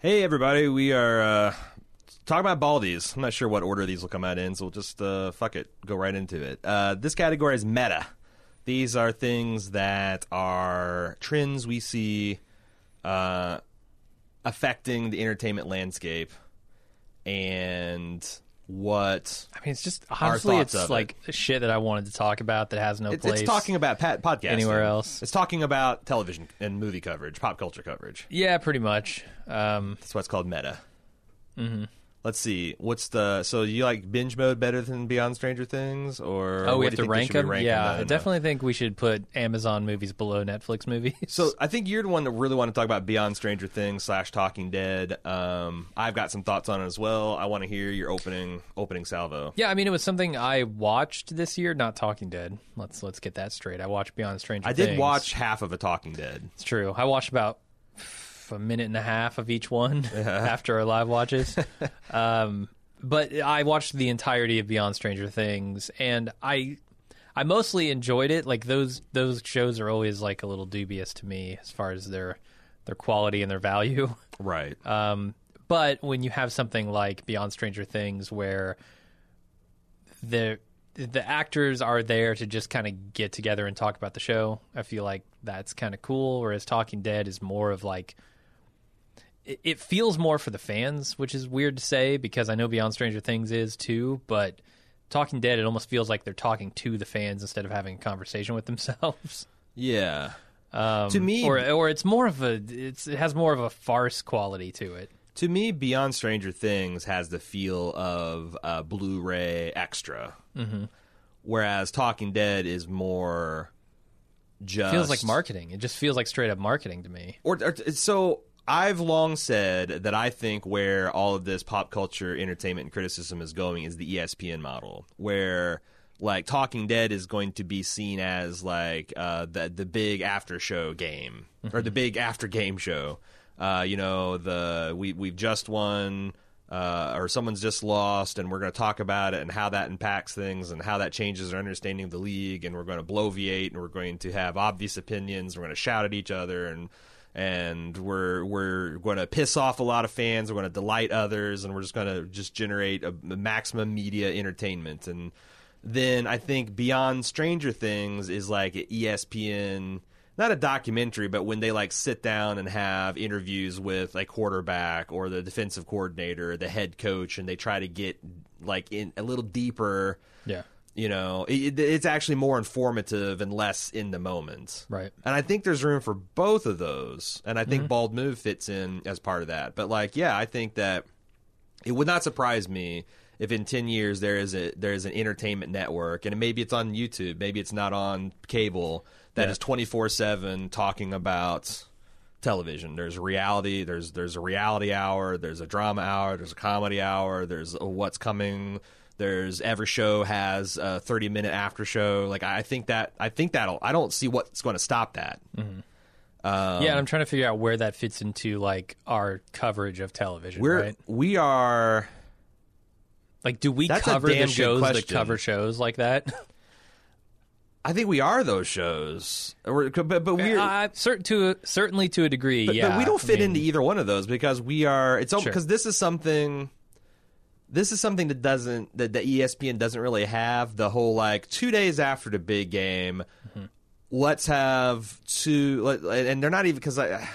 Hey, everybody. We are uh, talking about Baldies. I'm not sure what order these will come out in, so we'll just uh, fuck it, go right into it. Uh, this category is meta. These are things that are trends we see uh, affecting the entertainment landscape and what I mean, it's just honestly, thoughts it's of like shit that I wanted to talk about that has no it's, place. it's talking about pat- podcasting anywhere else. It's talking about television and movie coverage, pop culture coverage. Yeah, pretty much. Um, That's why it's called meta. Mm-hmm. Let's see. What's the so you like binge mode better than Beyond Stranger Things, or oh, we have to rank them. Yeah. I definitely think we should put Amazon movies below Netflix movies. So I think you're the one that really want to talk about Beyond Stranger Things slash Talking Dead. Um, I've got some thoughts on it as well. I want to hear your opening opening salvo. yeah, I mean, it was something I watched this year. Not Talking Dead. Let's let's get that straight. I watched Beyond Stranger. I did Things. watch half of a Talking Dead. It's true. I watched about a minute and a half of each one after our live watches. um, but I watched the entirety of Beyond Stranger Things, and I I mostly enjoyed it. Like those those shows are always like a little dubious to me as far as their their quality and their value. Right. Um, but when you have something like Beyond Stranger Things, where the the actors are there to just kind of get together and talk about the show, I feel like that's kind of cool. Whereas Talking Dead is more of like it, it feels more for the fans, which is weird to say because I know Beyond Stranger Things is too, but. Talking Dead, it almost feels like they're talking to the fans instead of having a conversation with themselves. yeah. Um, To me- or or it's more of a it's it has more of a farce quality to it. To me, Beyond Stranger Things has the feel of a Blu-ray extra, mm-hmm. whereas Talking Dead is more just feels like marketing. It just feels like straight up marketing to me. or, or so I've long said that I think where all of this pop culture entertainment and criticism is going is the ESPN model, where like Talking Dead is going to be seen as like uh, the the big after show game or the big after game show. Uh, you know, the we we've just won. Uh, or someone's just lost, and we're going to talk about it and how that impacts things and how that changes our understanding of the league. And we're going to bloviate and we're going to have obvious opinions. We're going to shout at each other and and we're we're going to piss off a lot of fans. We're going to delight others, and we're just going to just generate a, a maximum media entertainment. And then I think beyond Stranger Things is like ESPN, not a documentary, but when they like sit down and have interviews with like quarterback or the defensive coordinator, the head coach, and they try to get like in a little deeper. Yeah. You know, it, it's actually more informative and less in the moment. Right. And I think there's room for both of those. And I think mm-hmm. Bald Move fits in as part of that. But like, yeah, I think that it would not surprise me if in 10 years there is a there is an entertainment network and maybe it's on YouTube, maybe it's not on cable that Yeah. is 24/7 talking about television. There's reality, there's there's a reality hour, there's a drama hour, there's a comedy hour, there's a what's coming there's every show has a 30 minute after show. Like I think that I think that'll I don't see what's going to stop that. yeah, and I'm trying to figure out where that fits into like our coverage of television. We're right? we are Like, do we cover the shows that cover shows like that? I think we are those shows. We're, but but we're uh, certain to certainly to a degree. but, yeah, but we don't I fit mean, into either one of those because we are it's Sure. because this is something this is something that doesn't that the ESPN doesn't really have the whole like 2 days after the big game Mm-hmm. let's have two let- and they're not even cuz I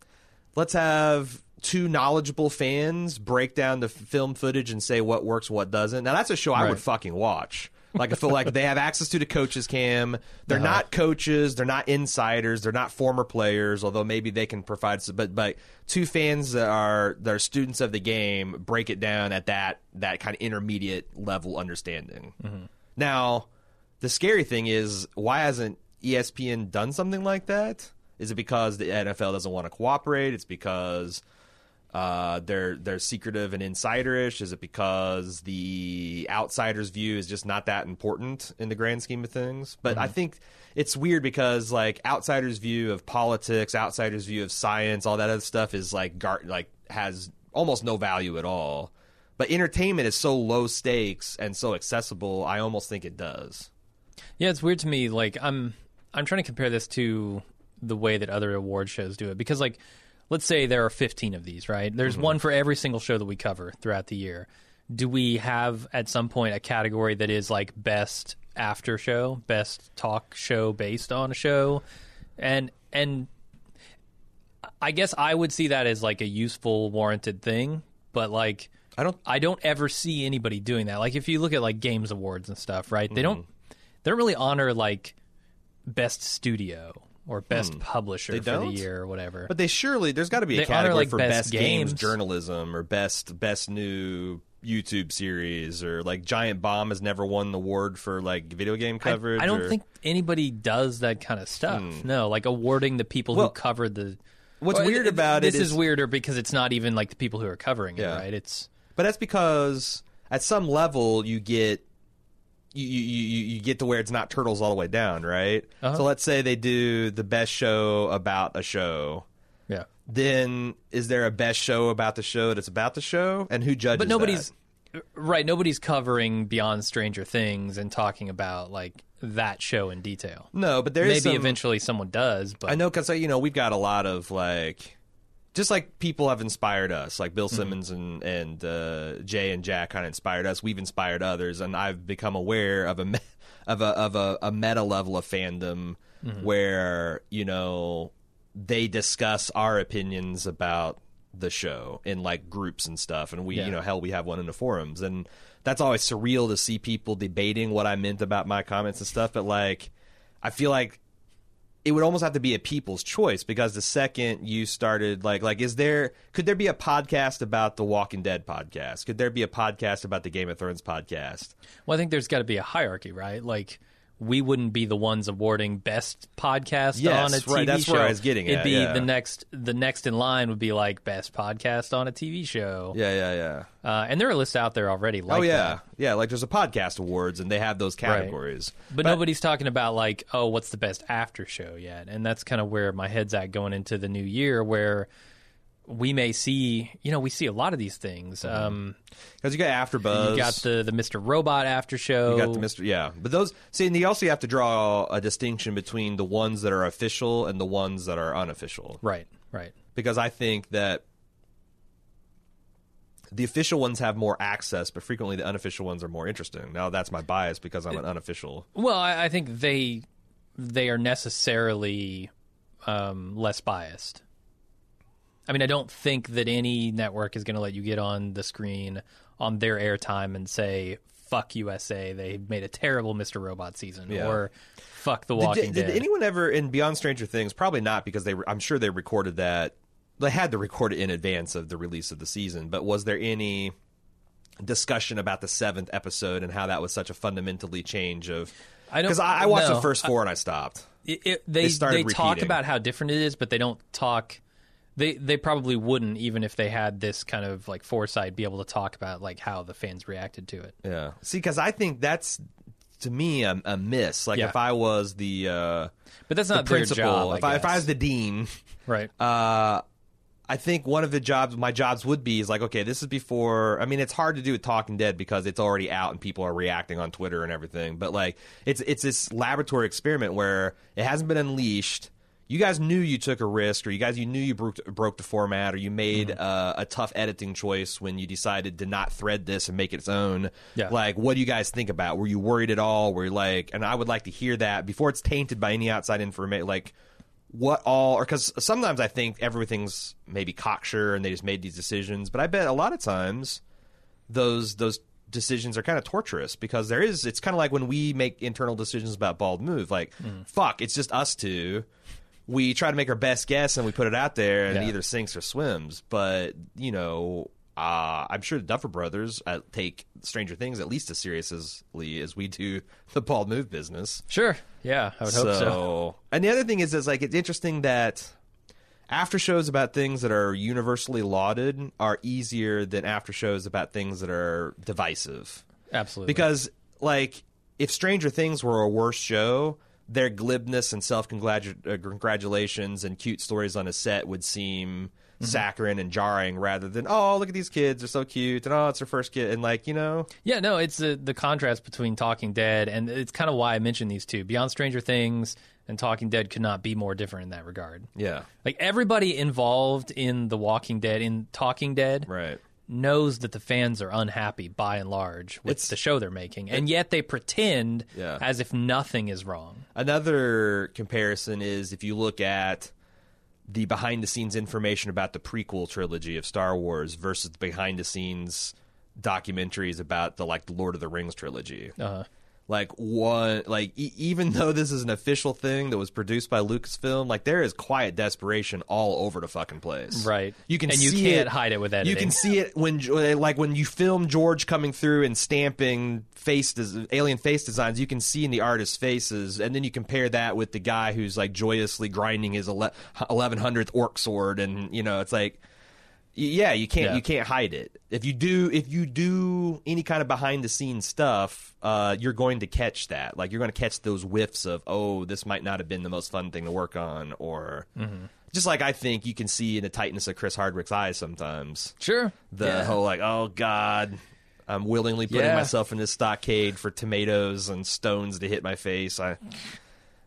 let's have two knowledgeable fans break down the film footage and say what works what doesn't. Now that's a show I would fucking watch. Like I feel like they have access to the coaches cam. They're Uh-huh. not coaches. They're not insiders. They're not former players. Although maybe they can provide. Some, but but two fans that are that are students of the game break it down at that that kind of intermediate level understanding. Mm-hmm. Now, the scary thing is why hasn't ESPN done something like that? Is it because the NFL doesn't want to cooperate? It's because uh, they're they're secretive and insiderish? Is it because the outsider's view is just not that important in the grand scheme of things? But I think it's weird because like outsiders' view of politics, outsiders' view of science, all that other stuff is like gar- like has almost no value at all. But entertainment is so low stakes and so accessible. I almost think it does. Yeah, it's weird to me. Like I'm I'm trying to compare this to the way that other award shows do it because like let's say there are 15 of these, right? There's Mm-hmm. one for every single show that we cover throughout the year. Do we have at some point a category that is like best after show, best talk show based on a show? And and I guess I would see that as like a useful warranted thing, but like I don't. I don't ever see anybody doing that. Like if you look at like games awards and stuff, right? They don't Mm-hmm. they don't really honor like best studio or best hmm. publisher They for don't? the year or whatever. But they surely there's got to be a They category like, for best best, games. games. journalism or best best new YouTube series or like Giant Bomb has never won the award for like video game coverage. I, don't or- think anybody does that kind of stuff. Hmm. No, like awarding the people Well, who covered the. What's Well, weird th- about this it is is, weirder because it's not even like the people who are covering it, right? It's but that's because at some level you get you you, you, get to where it's not turtles all the way down, right? Uh-huh. So let's say they do the best show about a show. yeah. Then is there a best show about the show that's about the show, and who judges? But nobody's that? right. Nobody's covering Beyond Stranger Things and talking about like that show in detail. no, but there is Maybe some- eventually someone does, but I know because you know we've got a lot of like, just like people have inspired us, like Bill Simmons and and uh, Jay and Jack kind of inspired us. We've inspired others, and I've become aware of a me- of a of a, a meta level of fandom where you know they discuss our opinions about the show in like groups and stuff, and we Yeah. you know hell we have one in the forums, and that's always surreal to see people debating what I meant about my comments and stuff, but like. I feel like it would almost have to be a people's choice because the second you started like like is there could there be a podcast about the Walking Dead podcast? Could there be a podcast about the Game of Thrones podcast? Well, I think there's got to be a hierarchy, right? Like we wouldn't be the ones awarding best podcast Yes, on a TV right, that's show. where I was getting It'd at, be yeah. the next the next in line would be like best podcast on a TV show. Yeah, yeah, yeah. Uh, and there are lists out there already like oh yeah. that. Yeah, like there's a podcast awards and they have those categories. But, nobody's talking about like, oh, what's the best after show yet? And that's kind of where my head's at going into the new year where we may see, you know, we see a lot of these things. Um, Because you got AfterBuzz. you got the the Mr. Robot after show. You got the Mr. Yeah, but those see, and you also have to draw a distinction between the ones that are official and the ones that are unofficial. Right, right. because I think that the official ones have more access, but frequently the unofficial ones are more interesting. Now that's my bias because I'm an unofficial. Well, I, I think they they are necessarily um, less biased. I mean, I don't think that any network is going to let you get on the screen on their airtime and say "fuck USA." They made a terrible Mr. Robot season, Yeah. or "fuck The Did, Walking did Dead." anyone ever in Beyond Stranger Things? Probably not because they. I'm sure they recorded that. They had to record it in advance of the release of the season. But was there any discussion about the seventh episode and how that was such a fundamentally change of? I don't Because I, I watched no. the first four and I stopped. It, it, they They started they talk about how different it is, but they don't talk. They they probably wouldn't even if they had this kind of like foresight be able to talk about like how the fans reacted to it. Yeah. See, because I think that's to me a, a miss. Like Yeah. if I was the uh, But that's the not their principal, job. if I if I was the dean, right. uh, I think one of the jobs, my jobs would be is like, okay, this is before. I mean, it's hard to do with Talking Dead because it's already out and people are reacting on Twitter and everything. But like, it's it's this laboratory experiment where it hasn't been unleashed. You guys knew you took a risk, or you guys you knew you broke broke the format, or you made Mm-hmm. uh, a tough editing choice when you decided to not thread this and make it its own. Yeah. Like, what do you guys think about? Were you worried at all? Were you like, and I would like to hear that before it's tainted by any outside information. Like, what all or because sometimes I think everything's maybe cocksure and they just made these decisions, but I bet a lot of times those those decisions are kind of torturous because there is it's kind of like when we make internal decisions about bald move like fuck it's just us two we try to make our best guess and we put it out there and Yeah. it either sinks or swims but you know uh, I'm sure the Duffer Brothers uh, take Stranger Things at least as seriously as we do the bald move business. Sure. Yeah, I would hope so. And the other thing is, is like it's interesting that after shows about things that are universally lauded are easier than after shows about things that are divisive. Absolutely. Because like if Stranger Things were a worse show, their glibness and self uh, congratulations and cute stories on a set would seem mm-hmm. saccharine and jarring rather than oh look at these kids they're so cute and oh it's their first kid and like you know Yeah, no, it's the the contrast between Talking Dead and it's kind of why I mentioned these two. Beyond Stranger Things, and Talking Dead could not be more different in that regard. Yeah. Like everybody involved in The Walking Dead, in Talking Dead, Right. Knows that the fans are unhappy by and large with It's- the show they're making, and yet they pretend Yeah. as if nothing is wrong. Another comparison is if you look at the behind the scenes information about the prequel trilogy of Star Wars versus the behind the scenes documentaries about the like the Lord of the Rings trilogy. Uh, Like one, like e- even though this is an official thing that was produced by Lucasfilm, like there is quiet desperation all over the fucking place. Right. You can And you see can't it, hide it with You can see it when, like, when you film George coming through and stamping face, des- alien face designs. You can see in the artist's faces, and then you compare that with the guy who's like joyously grinding his ele- 1100th orc sword, and you know, it's like yeah, you can't Yeah. you can't hide it. If you do if you do any kind of behind the scenes stuff, uh, you're going to catch that. Like you're going to catch those whiffs of oh, this might not have been the most fun thing to work on, or just like I think you can see in the tightness of Chris Hardwick's eyes sometimes. sure. The Yeah. whole like oh god. I'm willingly putting Yeah. myself in this stockade for tomatoes and stones to hit my face. I,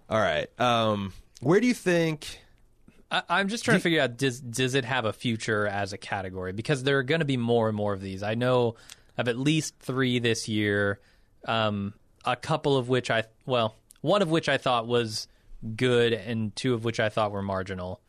all right. Um, where do you think? I, I'm just trying to figure out does does it have a future as a category? Because there are going to be more and more of these. I know of at least three this year. Um, a couple of which I well, one of which I thought was good, and two of which I thought were marginal.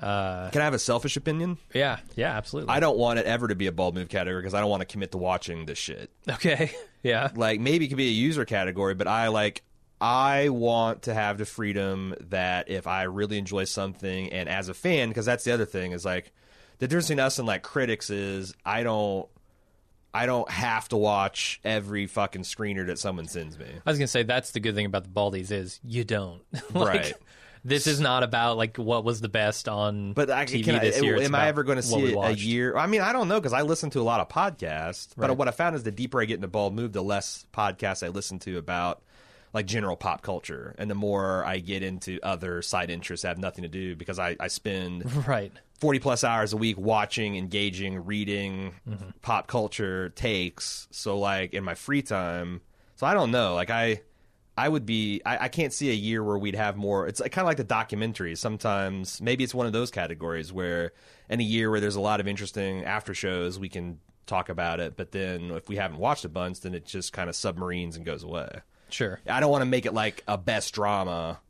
Uh, Can I have a selfish opinion? yeah, yeah, absolutely. I don't want it ever to be a bald move category because I don't want to commit to watching this shit. okay, yeah, Like maybe it could be a user category, but I like I want to have the freedom that if I really enjoy something and as a fan, because that's the other thing is like the difference between us and like critics is I don't I don't have to watch every fucking screener that someone sends me. I was gonna say that's the good thing about the Baldies is you don't Like, Right. This is not about like what was the best on But I, TV can I, this year. It's am I ever going to see a year? I mean, I don't know because I listen to a lot of podcasts. But what I found is the deeper I get into bald move, the less podcasts I listen to about like general pop culture, and the more I get into other side interests that have nothing to do because I, I spend Right. 40 plus hours a week watching, engaging, reading Mm-hmm. pop culture takes. So like in my free time, so I don't know. Like I, I would be. I, I can't see a year where we'd have more. It's kind of like the documentaries. Sometimes maybe it's one of those categories where in a year where there's a lot of interesting after shows, we can talk about it. But then if we haven't watched a bunch, then it just kind of submarines and goes away. Sure. I don't want to make it like a best drama,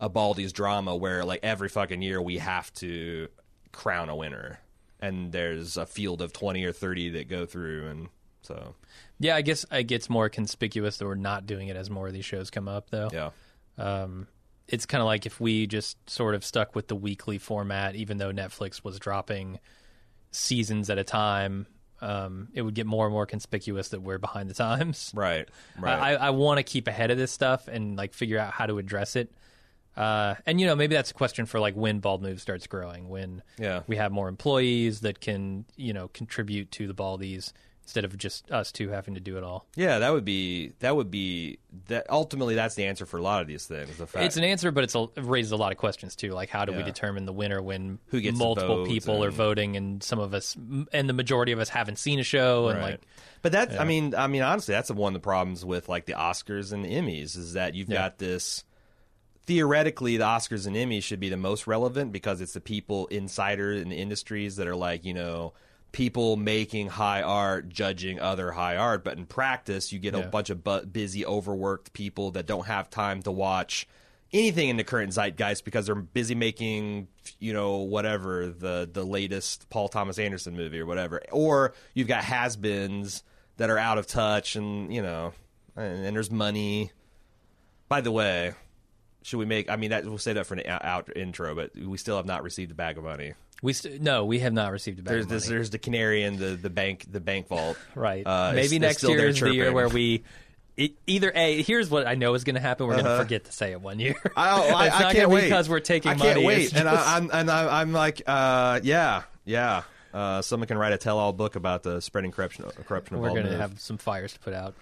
a Baldy's drama, where like every fucking year we have to crown a winner, and there's a field of twenty or thirty that go through, and so Yeah, I guess it gets more conspicuous that we're not doing it as more of these shows come up, though. yeah, Um, it's kind of like if we just sort of stuck with the weekly format, even though Netflix was dropping seasons at a time, um, it would get more and more conspicuous that we're behind the times. right, right, I, I want to keep ahead of this stuff and like figure out how to address it. Uh, and you know, maybe that's a question for like when Bald Move starts growing, when Yeah. we have more employees that can you know contribute to the Baldies instead of just us two having to do it all. yeah. That would be that would be that. Ultimately, that's the answer for a lot of these things. The fact It's an answer, but it's a, it raises a lot of questions too. Like, how do we determine the winner when Who gets multiple people are voting, and some of us, and the majority of us haven't seen a show, and Right. like, But that, I mean, I mean, honestly, that's one of the problems with like the Oscars and the Emmys is that you've Yeah. got this. Theoretically, the Oscars and Emmys should be the most relevant because it's the people insider in the industries that are like, you know, people making high art, judging other high art. But in practice, you get a bunch of bu- busy, overworked people that don't have time to watch anything in the current zeitgeist because they're busy making you know whatever the the latest Paul Thomas Anderson movie or whatever. Or you've got has-beens that are out of touch and you know and, and there's money. By the way should we make I mean that we'll say that for an out, out intro but we still have not received a bag of money we st- no, we have not received a bag there's of this money. there's the canary in the the bank the bank vault Right. Uh, Maybe next year is the year where we. It, either a here's what I know is going to happen. We're going to forget to say it one year. Uh-huh. I, I, it's I not can't wait because we're taking I can't money. wait, It's and just- I, I'm and I, I'm like, uh, yeah, yeah. Uh, someone can write a tell-all book about the spreading corruption, corruption we're going to have some fires to put out.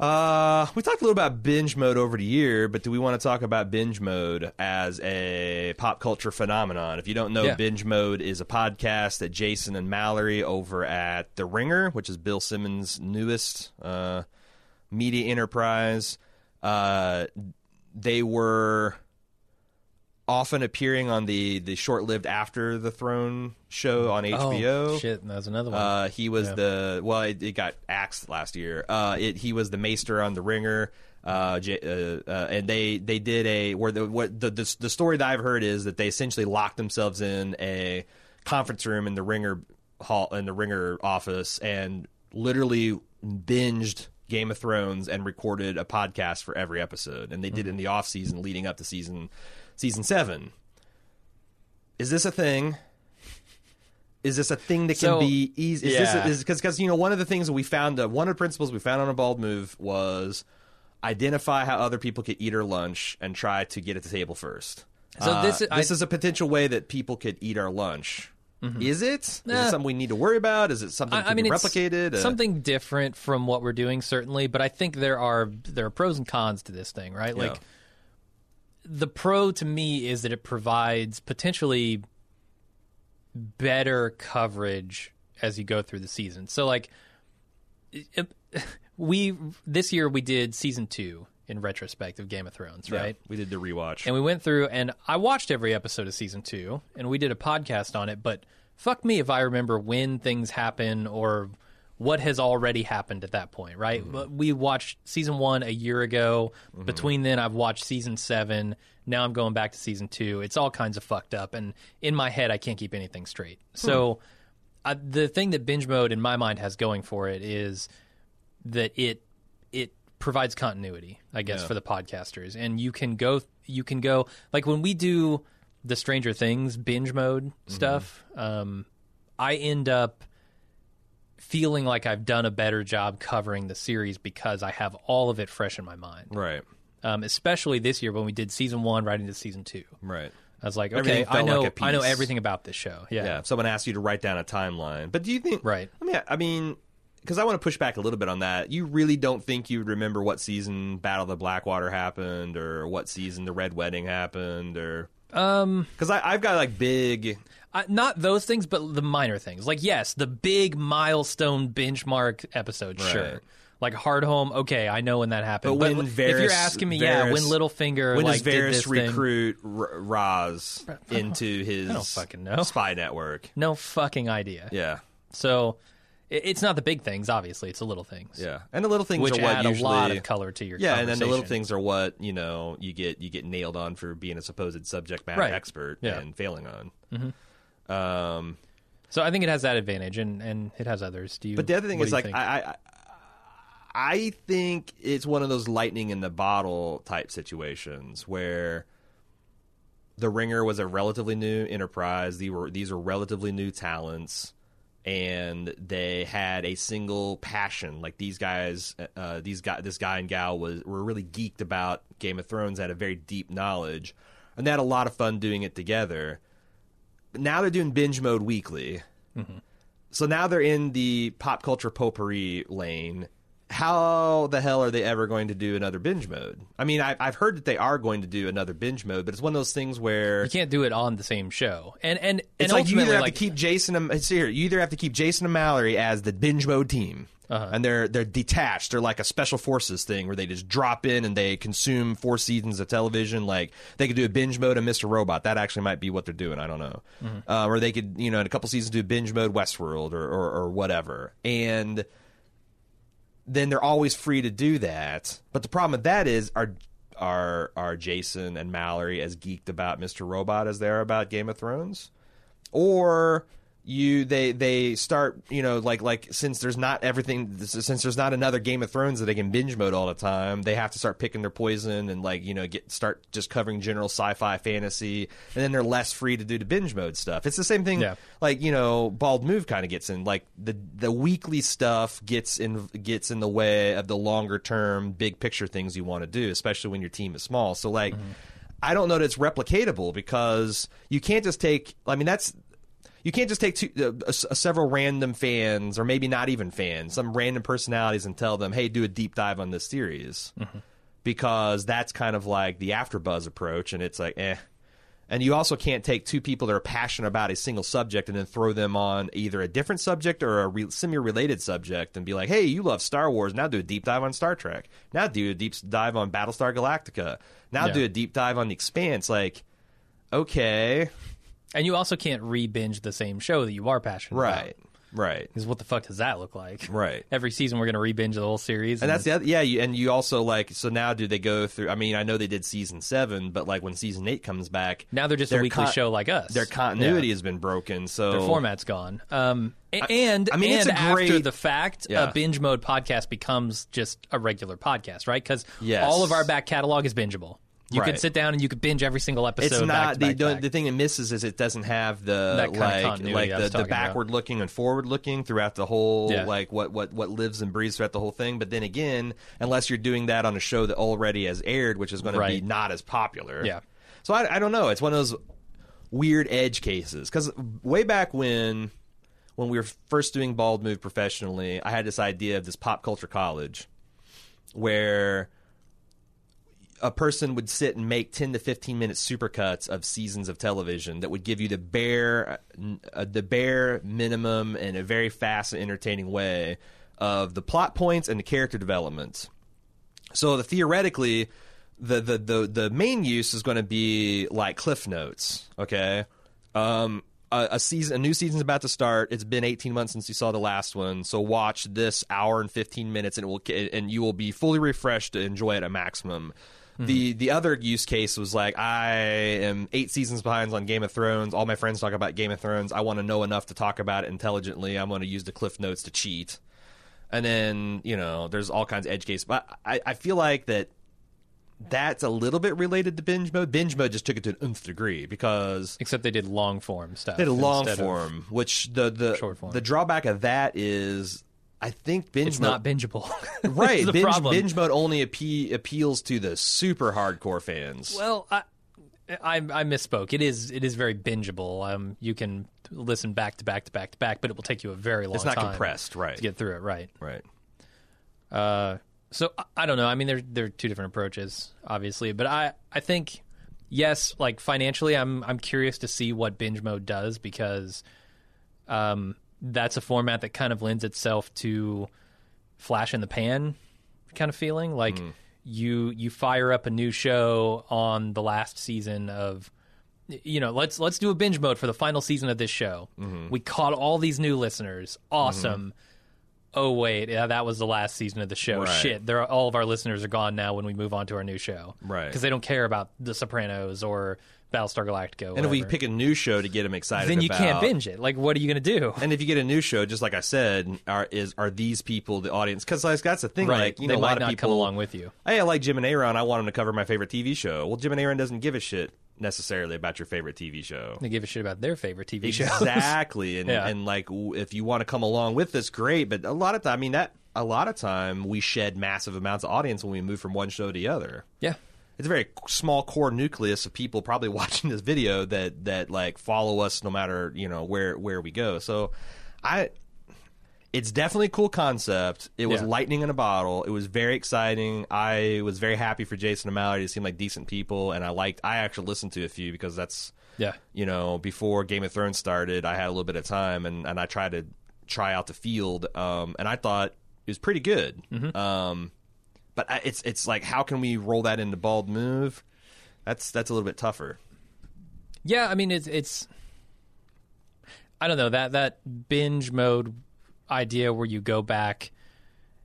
Uh, we talked a little about binge mode over the year, but do we want to talk about binge mode as a pop culture phenomenon? If you don't know, Yeah. binge mode is a podcast that Jason and Mallory over at The Ringer, which is Bill Simmons' newest uh, media enterprise, uh, they were often appearing on the the short-lived After the Throne show on HBO. Oh, shit, that's another one. Uh, he was the well, it, it got axed last year. Uh, it he was the Maester on the Ringer. Uh, uh, uh, and they they did a where the what the, the the story that I've heard is that they essentially locked themselves in a conference room in the Ringer hall in the Ringer office and literally binged Game of Thrones and recorded a podcast for every episode. And they did it in the off season leading up to season season seven. Is this a thing? Is this a thing that can So, be easy? Is yeah. this because because you know one of the things that we found uh, one of the principles we found on a bald move was identify how other people could eat our lunch and try to get at the table first. So Uh, this is- this I- is a potential way that people could eat our lunch. Is it? Is Nah. it something we need to worry about? Is it something I, I mean, replicated? Uh, something different from what we're doing, certainly. But I think there are there are pros and cons to this thing, right? Like the pro to me is that it provides potentially better coverage as you go through the season. So, like, we this year we did season two in retrospect of Game of Thrones, yeah, right? we did the rewatch. And we went through, and I watched every episode of season two, and we did a podcast on it. But fuck me if I remember when things happen or what has already happened at that point, right? But We watched season one a year ago. Between then, I've watched season seven. Now I'm going back to season two. It's all kinds of fucked up, and in my head, I can't keep anything straight. So, I, the thing that binge mode in my mind has going for it is that it it provides continuity, I guess, Yeah. for the podcasters, and you can go you can go like when we do the Stranger Things binge mode Mm-hmm. stuff. Um, I end up feeling like I've done a better job covering the series because I have all of it fresh in my mind. right, Um, especially this year when we did season one right into season two. right. I was like, okay, I know like I know everything about this show. Yeah. Yeah. If someone asks you to write down a timeline, but do you think? Right. I mean, I mean, because I want to push back a little bit on that. You really don't think you would remember what season Battle of the Blackwater happened, or what season the Red Wedding happened, or Um, because I I've got like big. Uh, not those things, but the minor things. Like, yes, the big milestone benchmark episode, Right. sure. Like Hardhome, okay, I know when that happened. But when if you're asking me, yeah, when Varys- Littlefinger When like does did Varys this thing, recruit R- Raz into his I don't fucking know. spy network? no fucking idea. Yeah, So it's not the big things, obviously. It's the little things, yeah, and the little things which are what add usually a lot of color to your yeah, and then the little things are what you know you get you get nailed on for being a supposed subject matter Right. expert Yeah. and failing on. Mm-hmm. Um, So I think it has that advantage, and, and it has others. Do you? But the other thing is like think? I, I I think it's one of those lightning in the bottle type situations where the ringer was a relatively new enterprise. These were these were relatively new talents and they had a single passion. Like these guys, uh, these guy, this guy and gal was were really geeked about Game of Thrones. Had a very deep knowledge, and they had a lot of fun doing it together. But now they're doing binge mode weekly, so now they're in the pop culture potpourri lane. How the hell are they ever going to do another binge mode? I mean, I, I've heard that they are going to do another binge mode, but it's one of those things where you can't do it on the same show, and and and it's like you either have like to keep Jason and here. You either have to keep Jason and Mallory as the binge mode team, Uh-huh. and they're they're detached. They're like a special forces thing where they just drop in and they consume four seasons of television. Like they could do a binge mode of Mister Robot. That actually might be what they're doing. I don't know. Mm-hmm. Uh, or they could you know in a couple seasons do a binge mode Westworld or, or or whatever. And then they're always free to do that. But the problem with that is are are are Jason and Mallory as geeked about Mr. Robot as they are about Game of Thrones? Or you they they start you know like like since there's not everything since there's not another Game of Thrones that they can binge mode all the time they have to start picking their poison and like you know get start just covering general sci-fi fantasy and then they're less free to do the binge mode stuff. It's the same thing Yeah. like you know bald move kind of gets in like the the weekly stuff gets in gets in the way of the longer term big picture things you want to do especially when your team is small. So like mm-hmm. i don't know that it's replicatable because you can't just take i mean that's you can't just take two, uh, uh, several random fans or maybe not even fans some random personalities and tell them hey do a deep dive on this series because that's kind of like the afterbuzz approach and it's like eh and you also can't take two people that are passionate about a single subject and then throw them on either a different subject or a re- semi-related subject and be like, "Hey, you love Star Wars. Now do a deep dive on Star Trek. Now do a deep dive on Battlestar Galactica. Now Yeah. do a deep dive on The Expanse." Like, okay, And you also can't re-binge the same show that you are passionate about. right, right, Because what the fuck does that look like? right. Every season we're going to re-binge the whole series. And that's the other, yeah. You, and you also like so now do they go through? I mean, I know they did season seven, but like when season eight comes back, now they're just a weekly con- show like us. their continuity Yeah. has been broken. So Their format's gone. Um, and I mean, and it's a after the fact, Yeah. a binge mode podcast becomes just a regular podcast, right? Because Yes. all of our back catalog is bingeable. You Right. could sit down and you could binge every single episode. It's not the the, the thing it misses is it doesn't have the That like like the, the talking about. backward looking and forward looking throughout the whole Yeah. like what what what lives and breathes throughout the whole thing. But then again, unless you're doing that on a show that already has aired, which is going to be not as popular. Yeah. So I, I don't know. It's one of those weird edge cases because way back when when we were first doing Bald Move professionally, I had this idea of this pop culture college where a person would sit and make 10 to 15 minute supercuts of seasons of television that would give you the bare uh, the bare minimum in a very fast and entertaining way of the plot points and the character developments. So the, theoretically the, the the the main use is going to be like cliff notes okay? Um a, a season a new season's about to start. It's been 18 months since you saw the last one so watch this hour and 15 minutes and it will and you will be fully refreshed to enjoy it at maximum the the other use case was like I am eight seasons behind on Game of Thrones. All my friends talk about Game of Thrones. I want to know enough to talk about it intelligently. I'm going to use the cliff notes to cheat. And then you know, there's all kinds of edge cases. But I, I feel like that that's a little bit related to binge mode. Binge mode just took it to an nth degree because Except they did long form stuff. they did a long form, which the the short form. the drawback of that is I think binge It's mode not bingeable. right. The binge, problem. binge mode only appe- appeals to the super hardcore fans. Well, I, I I misspoke. It is it is very bingeable. Um, you can listen back to back to back to back, but it will take you a very long it's not time compressed, right? to get through it. Right. right. Uh, so I- I don't know. I mean, there there are two different approaches, obviously, but I I think yes, like financially, I'm I'm curious to see what binge mode does because, um, that's a format that kind of lends itself to flash in the pan kind of feeling. Like hmm. you you fire up a new show on the last season of you know, let's let's do a binge mode for the final season of this show. Mm-hmm. We caught all these new listeners. Awesome. Mm-hmm. Oh wait, yeah, that was the last season of the show. Right. Shit, they're all of our listeners are gone now when we move on to our new show. Right. Because they don't care about The Sopranos or Battlestar Galactica. And if we whatever. pick a new show to get them excited, then you can't binge it. Like, what are you going to do? And if you get a new show, just like I said, are is are these people the audience? Because like, that's the thing. Like you they know, a might lot not of people come along with you. Hey, I like Jim and Aaron. I want them to cover my favorite TV show. Well, Jim and Aaron doesn't give a shit necessarily about your favorite TV show. They give a shit about their favorite TV show. Exactly, and Yeah. and like w- if you want to come along with this, great. But a lot of time, I mean that a lot of time we shed massive amounts of audience when we move from one show to the other. yeah. It's a very small core nucleus of people probably watching this video that that like follow us no matter you know where where we go. So, I. It's definitely a cool concept. It was Yeah. lightning in a bottle. It was very exciting. I was very happy for Jason and Mallory. They seemed like decent people, and I liked. I actually listened to a few because that's Yeah. you know, before Game of Thrones started, I had a little bit of time and, and I tried to try out the field, um, and I thought it was pretty good. Um, but it's it's like, how can we roll that into bald move? That's that's a little bit tougher. Yeah, I mean it's it's I don't know that that binge mode idea where you go back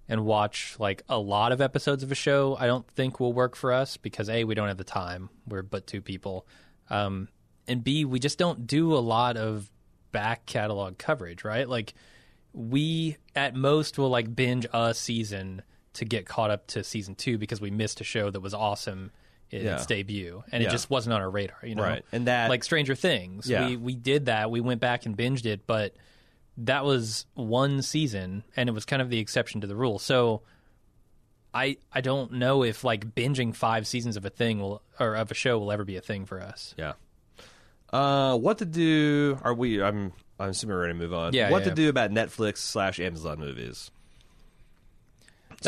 and watch like a lot of episodes of a show. I don't think will work for us because a we don't have the time. We're but two people, um, and b we just don't do a lot of back catalog coverage. Right, like we at most will like binge a season to get caught up to season two because we missed a show that was awesome in Yeah. its debut and Yeah. it just wasn't on our radar. You know, Right. And that- like Stranger Things. Yeah. We we did that. We went back and binged it, but that was one season and it was kind of the exception to the rule. So I I don't know if like binging five seasons of a thing will or of a show will ever be a thing for us. Yeah. Uh, what to do? Are we? I'm I'm assuming we're ready to move on. Yeah, What to do about Netflix slash Amazon movies?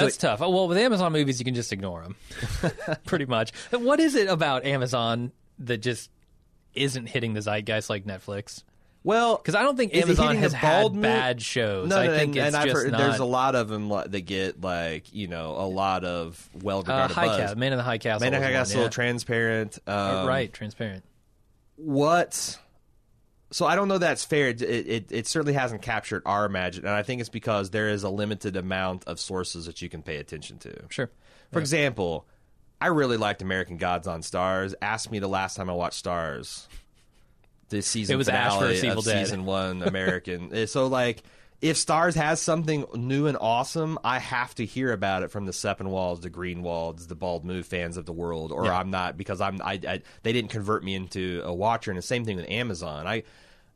That's tough. Oh, Well, with Amazon movies, you can just ignore them, pretty much. What is it about Amazon that just isn't hitting the zeitgeist like Netflix? Well, Because I don't think Amazon has had bad shows. No, I think and, it's and I've just heard not. there's a lot of them that get like you know a lot of well uh, regarded high buzz. castle, Man in the High Castle. Man in the High Castle, yeah. transparent. Um, Uh, right, transparent. what so I don't know that's fair. It, it it certainly hasn't captured our imagine, and I think it's because there is a limited amount of sources that you can pay attention to. Sure. For example, I really liked American Gods on Starz. Ask me the last time I watched Starz. The season It was Ash finale. Evil of Dead. season one American. Eh, so like, if Starz has something new and awesome, I have to hear about it from the Seppenwalds, the Greenwalds, the Bald Move fans of the world, or Yeah. I'm not because I'm I, I they didn't convert me into a watcher. And the same thing with Amazon. I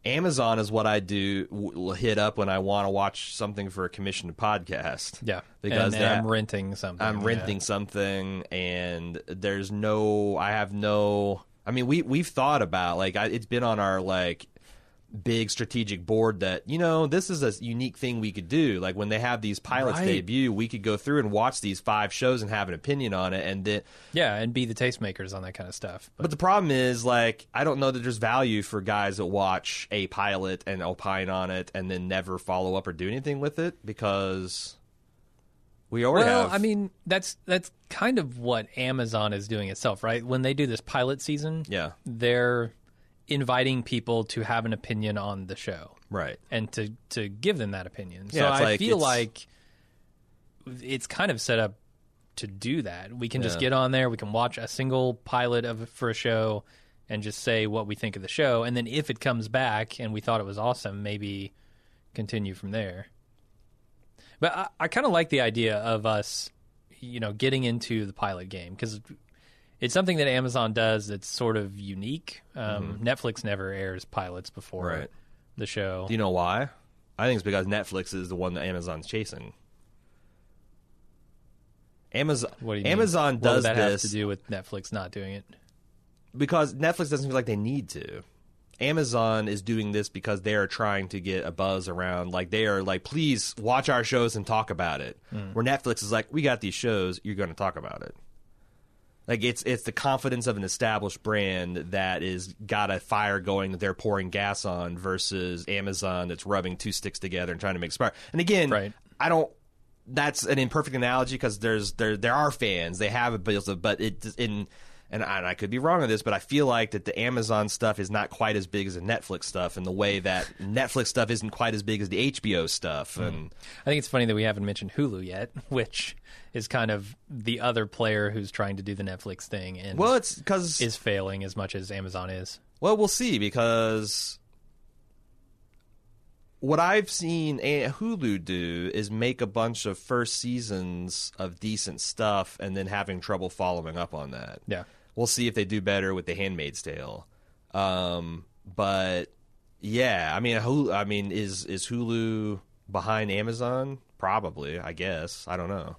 Amazon is what I do w- hit up when I want to watch something for a commissioned podcast. Yeah. because I'm renting something. I'm yeah. renting something, and there's no. I have no. I mean, we we've thought about like I, it's been on our like big strategic board that you know this is a unique thing we could do. Like when they have these pilots Right. debut, we could go through and watch these five shows and have an opinion on it, and then. Yeah, and be the tastemakers on that kind of stuff. But But the problem is, like, I don't know that there's value for guys that watch a pilot and opine on it and then never follow up or do anything with it because we already well, have. I mean, that's that's kind of what Amazon is doing itself, right? When they do this pilot season, yeah, they're inviting people to have an opinion on the show right. and to to give them that opinion. Yeah, so I like- feel it's- like it's kind of set up to do that. We can just get on there, we can watch a single pilot of for a show and just say what we think of the show and then if it comes back and we thought it was awesome, maybe continue from there. But I, I kind of like the idea of us, you know, getting into the pilot game because it's something that Amazon does that's sort of unique. Um, Netflix never airs pilots before Mm-hmm. Right. the show. Do you know why? I think it's because Netflix is the one that Amazon's chasing. Amazon what do you mean? Amazon What does would that this have to do with Netflix not doing it? because Netflix doesn't feel like they need to. Amazon is doing this because they are trying to get a buzz around. Like they are like, please watch our shows and talk about it. Hmm. Where Netflix is like, we got these shows, you're going to talk about it. Like it's it's the confidence of an established brand that is got a fire going that they're pouring gas on versus Amazon that's rubbing two sticks together and trying to make spark. And again, Right. I don't. That's an imperfect analogy because there's there there are fans they have it, but but it in and I, and I could be wrong on this, but I feel like that the Amazon stuff is not quite as big as the Netflix stuff, in the way that Netflix stuff isn't quite as big as the HBO stuff. Hmm. And I think it's funny that we haven't mentioned Hulu yet, which is kind of the other player who's trying to do the Netflix thing and well, it's because is failing as much as Amazon is. Well, we'll see because what I've seen Hulu do is make a bunch of first seasons of decent stuff and then having trouble following up on that. Yeah. We'll see if they do better with The Handmaid's Tale. Um, but yeah, I mean, Hulu, I mean, is is Hulu behind Amazon? Probably, I guess. I don't know.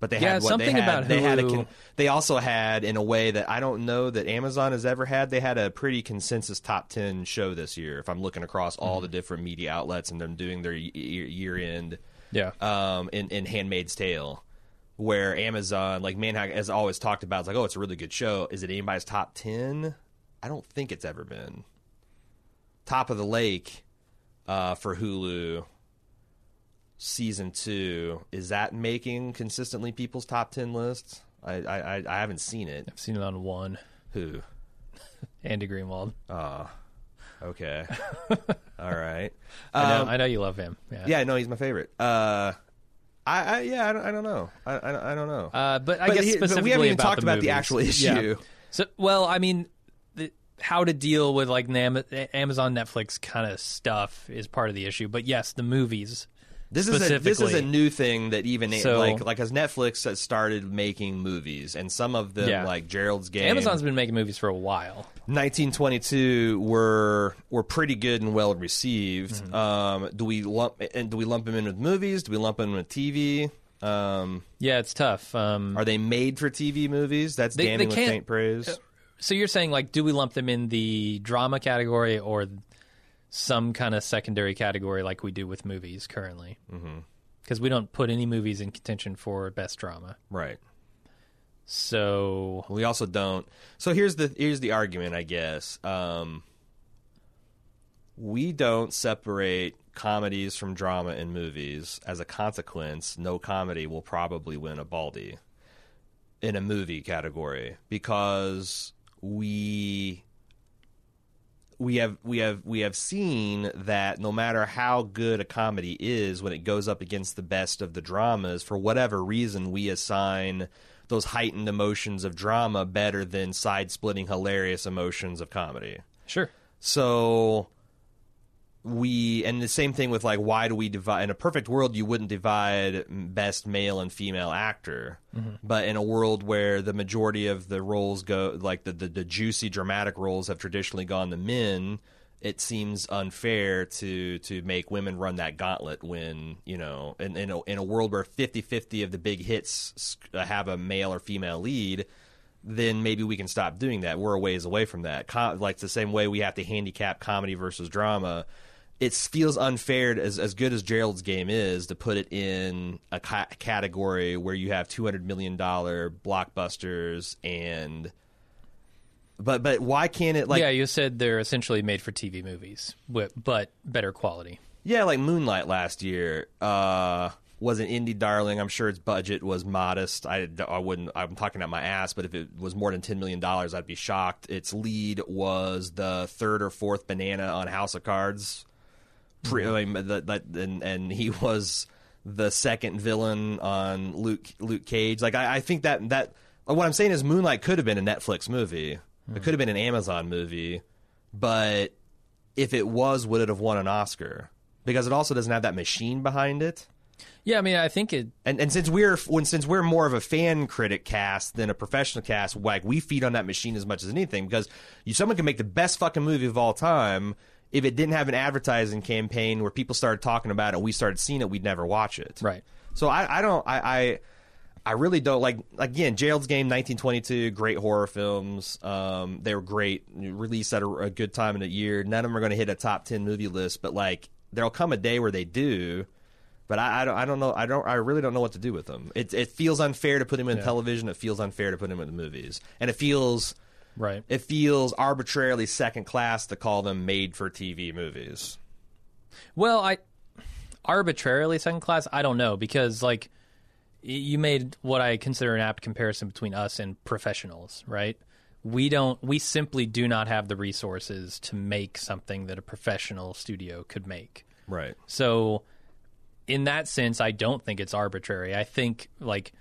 But they Yeah, had what something they had. about they had a Hulu- they also had in a way that I don't know that Amazon has ever had. They had a pretty consensus top ten show this year. If I'm looking across all Mm-hmm. the different media outlets and them doing their year end, Yeah. um, in in Handmaid's Tale, where Amazon, like Manhack, has always talked about, it's like, oh, it's a really good show. Is it anybody's top ten? I don't think it's ever been. Top of the Lake, uh, for Hulu. Season two is that making consistently people's top ten lists? I I, I- haven't seen it. I've seen it on one. Who? Andy Greenwald. Oh. Okay. All right. I know, Um, I know you love him. Yeah. yeah, no, he's my favorite. Uh, I, I yeah, I don't, I don't know. I, I, I don't know. Uh, but I But guess he- but we haven't even about talked about the actual Yeah. issue. So, well, I mean, the, how to deal with like Nam- Amazon, Netflix kind of stuff is part of the issue. But yes, the movies. This is a this is a new thing that even So- like like as Netflix has started making movies, and some of them Yeah. like Gerald's Game, Amazon's been making movies for a while. 1922 were were pretty good and well received. Mm-hmm. Um, do we lump and do we lump them in with movies? Do we lump them in with TV? Um, Yeah, it's tough. Um, are they made for TV movies? That's They- they with can't- faint praise. so you're saying like, do we lump them in the drama category or some kind of secondary category like we do with movies currently? Because we don't put any movies in contention for best drama. right. So We also don't. So here's the here's the argument, I guess. Um, we don't separate comedies from drama in movies. As a consequence, no comedy will probably win a Baldy in a movie category because we we have we have we have seen that no matter how good a comedy is when it goes up against the best of the dramas for whatever reason we assign those heightened emotions of drama better than side splitting hilarious emotions of comedy Sure. so we and the same thing with like why do we divide in a perfect world you wouldn't divide best male and female actor mm-hmm. but in a world where the majority of the roles go like the, the the juicy dramatic roles have traditionally gone to men it seems unfair to to make women run that gauntlet when you know in in a, in a world where 50-50 of the big hits uh, have a male or female lead then maybe we can stop doing that. We're a ways away from that. Com- like the same way we have to handicap comedy versus drama. It feels unfair, as as good as Gerald's game is, to put it in a ca- category where you have two hundred million dollar blockbusters and. But but why can't it like yeah, you said they're essentially made for TV movies, but better quality. Yeah, like Moonlight last year uh, was an indie darling. I'm sure its budget was modest. I, I wouldn't. I'm talking out my ass, but if it was more than ten million dollars, I'd be shocked. Its lead was the third or fourth banana on House of Cards. Pre, I mean, that and and he was the second villain on Luke Luke Cage. Like I, I think that that what I'm saying is Moonlight could have been a Netflix movie. It could have been an Amazon movie, but if it was, would it have won an Oscar? Because it also doesn't have that machine behind it. Yeah, I mean, I think it. And and since we're when since we're more of a fan critic cast than a professional cast, like we feed on that machine as much as anything. Because you, someone can make the best fucking movie of all time. If it didn't have an advertising campaign where people started talking about it, we started seeing it, we'd never watch it. Right. So I, I don't I, I I really don't like again Gerald's Game 1922 great horror films um, they were great released at a, a good time in the year none of them are going to hit a top 10 movie list but like there'll come a day where they do but I, I don't I don't know I don't I really don't know what to do with them it it feels unfair to put them in television it feels unfair to put them in the movies and it feels Right. it feels arbitrarily second class to call them made for TV movies Well, I arbitrarily second class. I don't know because like you made what I consider an apt comparison between us and professionals, right? We don't. We simply do not have the resources to make something that a professional studio could make. right So, in that sense, I don't think it's arbitrary. I think like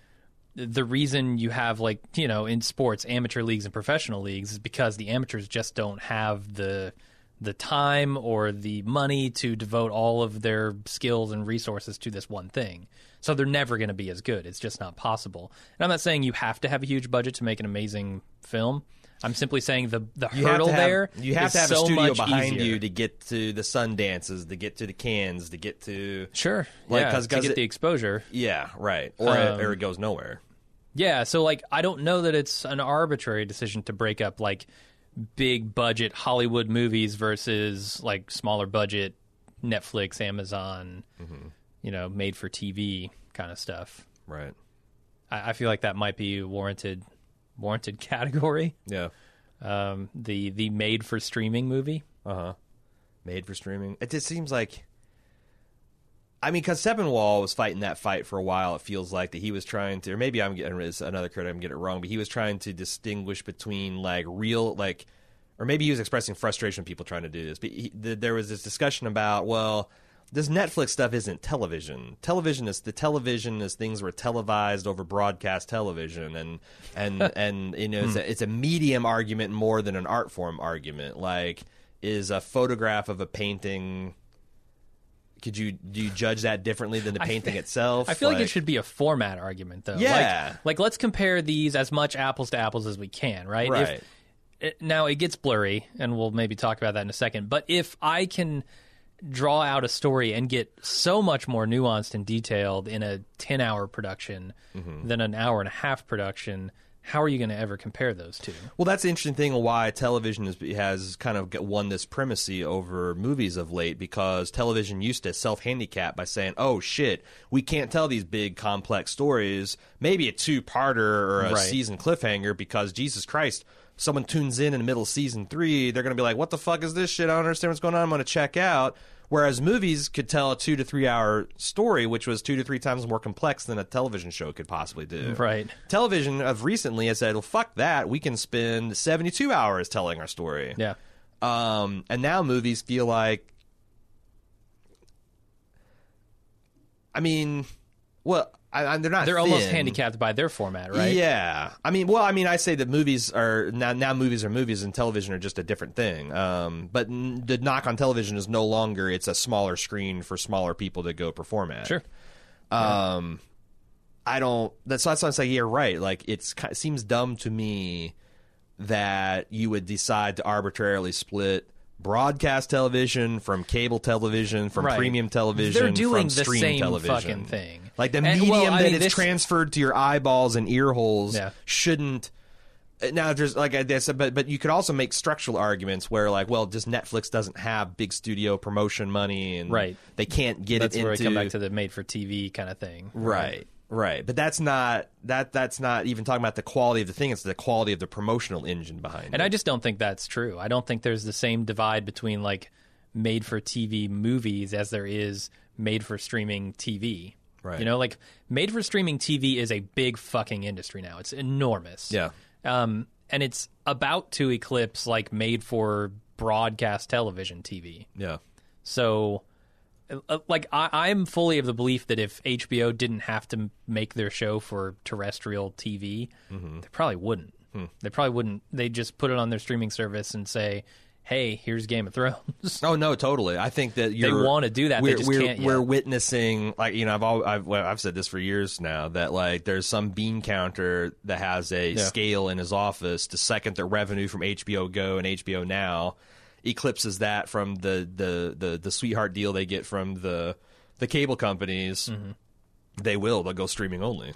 the reason you have like you know in sports amateur leagues and professional leagues is because the amateurs just don't have the the time or the money to devote all of their skills and resources to this one thing. So they're never going to be as good. It's just not possible. And I'm not saying you have to have a huge budget to make an amazing film. I'm simply saying the the you hurdle to have, there you have is to have so a studio behind easier. you to get to the Sundances to get to the Cans to get to Sure, Like, yeah, 'cause- to 'cause get it- the exposure. Yeah, right. Or Um, or it goes nowhere. Yeah, so like I don't know that it's an arbitrary decision to break up like big budget Hollywood movies versus like smaller budget Netflix, Amazon, you know, made for TV kind of stuff. Right. I, I feel like that might be warranted warranted category. Yeah. Um, the the made for streaming movie. Uh huh. Made for streaming. It just seems like. I mean, because Sepinwall was fighting that fight for a while. It feels like that he was trying to, or maybe I'm getting another critic. I'm getting it wrong, but he was trying to distinguish between like real, like, or maybe he was expressing frustration. with People trying to do this, but he, th- there was this discussion about well, this Netflix stuff isn't television. Television is the television is things were televised over broadcast television, and and and you know it's, a, hmm. it's a medium argument more than an art form argument. Like, is a photograph of a painting? Could you do you judge that differently than the painting itself? I feel like, it should be a format argument though. Yeah. Like, like let's compare these as much apples to apples as we can, right? If- Right. it, now it gets blurry, and we'll maybe talk about that in a second. But if I can draw out a story and get so much more nuanced and detailed in a ten-hour production Mm-hmm. than an hour and a half production, how are you going to ever compare those two? Well, that's the interesting thing why television is, has kind of won this primacy over movies of late because television used to self handicap by saying, oh shit, we can't tell these big complex stories, maybe a two parter or a Right. season cliffhanger because Jesus Christ. Someone tunes in in the middle of season three, they're going to be like, "What the fuck is this shit? I don't understand what's going on. I'm going to check out." Whereas movies could tell a two to three hour story, which was two to three times more complex than a television show could possibly do. Right. Television of recently has said, well, fuck that. We can spend 72 hours telling our story. Yeah. Um, and now movies feel like, I mean, well, I, they're not. They're almost handicapped by their format, right? Yeah, I mean, well, I mean, I say that movies are now. Now movies are movies, and television are just a different thing. Um, but n- the knock on television is no longer it's a smaller screen for smaller people to go perform at. Sure. Um, I don't. That's that's why I'm saying you're right. Like it's it seems dumb to me that you would decide to arbitrarily split broadcast television from cable television from Right. premium television They're doing from the same television fucking thing. like the And, medium well, I that mean, it's this- transferred to your eyeballs and ear holes Yeah. shouldn't now there's like I said, but but you could also make structural arguments where like, well, just Netflix doesn't have big studio promotion money, and Right. they can't get That's it where into we come back to the made for TV kind of thing. right, right. Right, but that's not that that's not even talking about the quality of the thing; it's the quality of the promotional engine behind And it. And I just don't think that's true. I don't think there's the same divide between like made for TV movies as there is made for streaming TV. Right. You know, like made for streaming TV is a big fucking industry now. It's enormous. yeah, Um, and it's about to eclipse like made for broadcast television TV. yeah, So, like, I, I'm fully of the belief that if HBO didn't have to make their show for terrestrial TV, Mm-hmm. they probably wouldn't. Hmm. They probably wouldn't. They just put it on their streaming service and say, "Hey, here's Game of Thrones." Oh no, totally. I think that you're, wanna do that, We're, just we're, we're witnessing, like you know, I've all, I've well, I've said this for years now that like there's some bean counter that has a Yeah. scale in his office. The second the revenue from HBO Go and HBO Now eclipses that from the the the, the sweetheart deal they get from the the cable companies, Mm-hmm. they will. They'll go streaming only.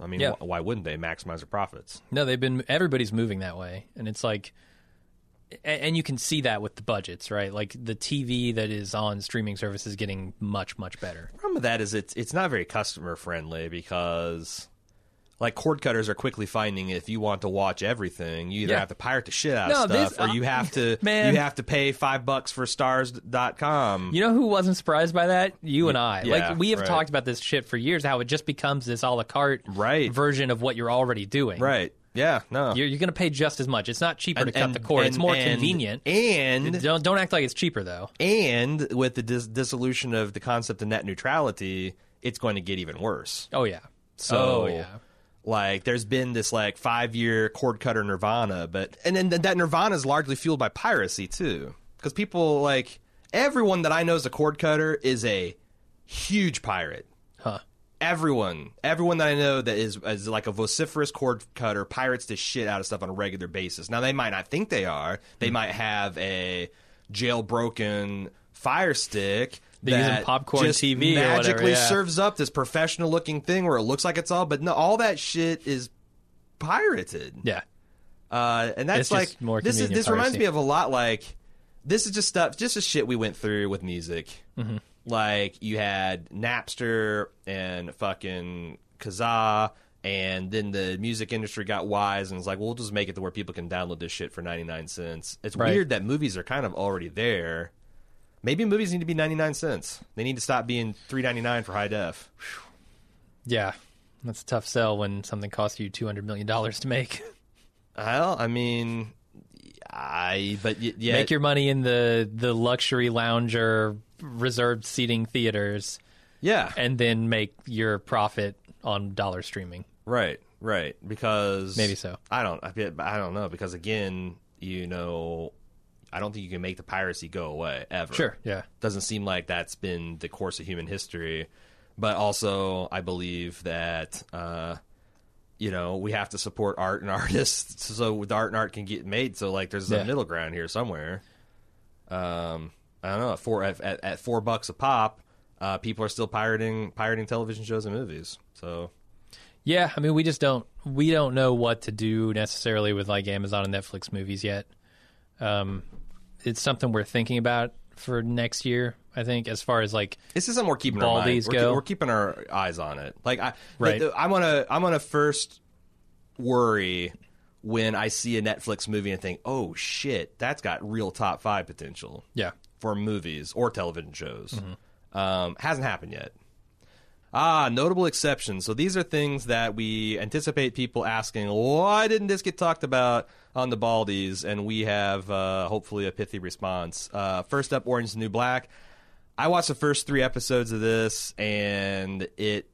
I mean, Yeah. wh- why wouldn't they maximize their profits? no, they've been. Everybody's moving that way, and it's like, and you can see that with the budgets, right? Like the TV that is on streaming services getting much, much better. problem with that is it's it's not very customer friendly because like cord cutters are quickly finding if you want to watch everything, you either Yeah. have to pirate the shit out No, of stuff or you have to Man. you have to pay five bucks for Starz.com. You know who wasn't surprised by that? You and I. Yeah, like we have right. talked about this shit for years. How it just becomes this a la carte Right. version of what you're already doing. Right. Yeah, no. You're, you're going to pay just as much. It's not cheaper to cut And- the cord. it's more and- convenient. And don't don't act like it's cheaper though. and with the dis- dissolution of the concept of net neutrality, it's going to get even worse. Oh yeah. So, oh yeah. Like, there's been this like five year cord cutter nirvana, but and then that nirvana is largely fueled by piracy too, because people like everyone that I know is a cord cutter is a huge pirate. Huh. Everyone, everyone that I know that is is like a vociferous cord cutter pirates the shit out of stuff on a regular basis. Now they might not think they are. They hmm. might have a jailbroken fire stick. They're using that popcorn just TV or whatever, magically yeah. serves up this professional looking thing where it looks like it's all, but no, all that shit is pirated. Yeah. Uh, and that's like more this is this reminds me of a lot like this is just stuff just the shit we went through with music. Mm-hmm. Like you had Napster and fucking Kazaa and then the music industry got wise and was like, well, we'll just make it to where people can download this shit for 99 cents. It's Right. weird that movies are kind of already there. Maybe movies need to be 99 cents. They need to stop being 3.99 for high def. Yeah. That's a tough sell when something costs you two hundred million dollars to make. Well, I mean, I but y- yeah, Make your money in the the luxury lounge or reserved seating theaters, yeah, and then make your profit on dollar streaming. Right, right. Because Maybe so. I don't. I, I don't know because again, you know, I don't think you can make the piracy go away ever. Sure. Yeah. Doesn't seem like that's been the course of human history. But also, I believe that uh, you know we have to support art and artists so the art and art can get made. So like, there's Yeah. a middle ground here somewhere. Um, I don't know. At four at, at, at four bucks a pop, uh, people are still pirating pirating television shows and movies. So Yeah, I mean, we just don't we don't know what to do necessarily with like Amazon and Netflix movies yet. Um, it's something we're thinking about for next year. I think, as far as like, This is something we're keeping our mind. We're, go. we're keeping our eyes on it. Like I, Right. I'm gonna, I'm gonna first worry when I see a Netflix movie and think, oh shit, that's got real top five potential yeah, for movies or television shows. Um, hasn't happened yet. Ah, notable exceptions. So these are things that we anticipate people asking, why didn't this get talked about on the Baldies? And we have uh, hopefully a pithy response. Uh, first up, Orange is the New Black. I watched the first three episodes of this, and it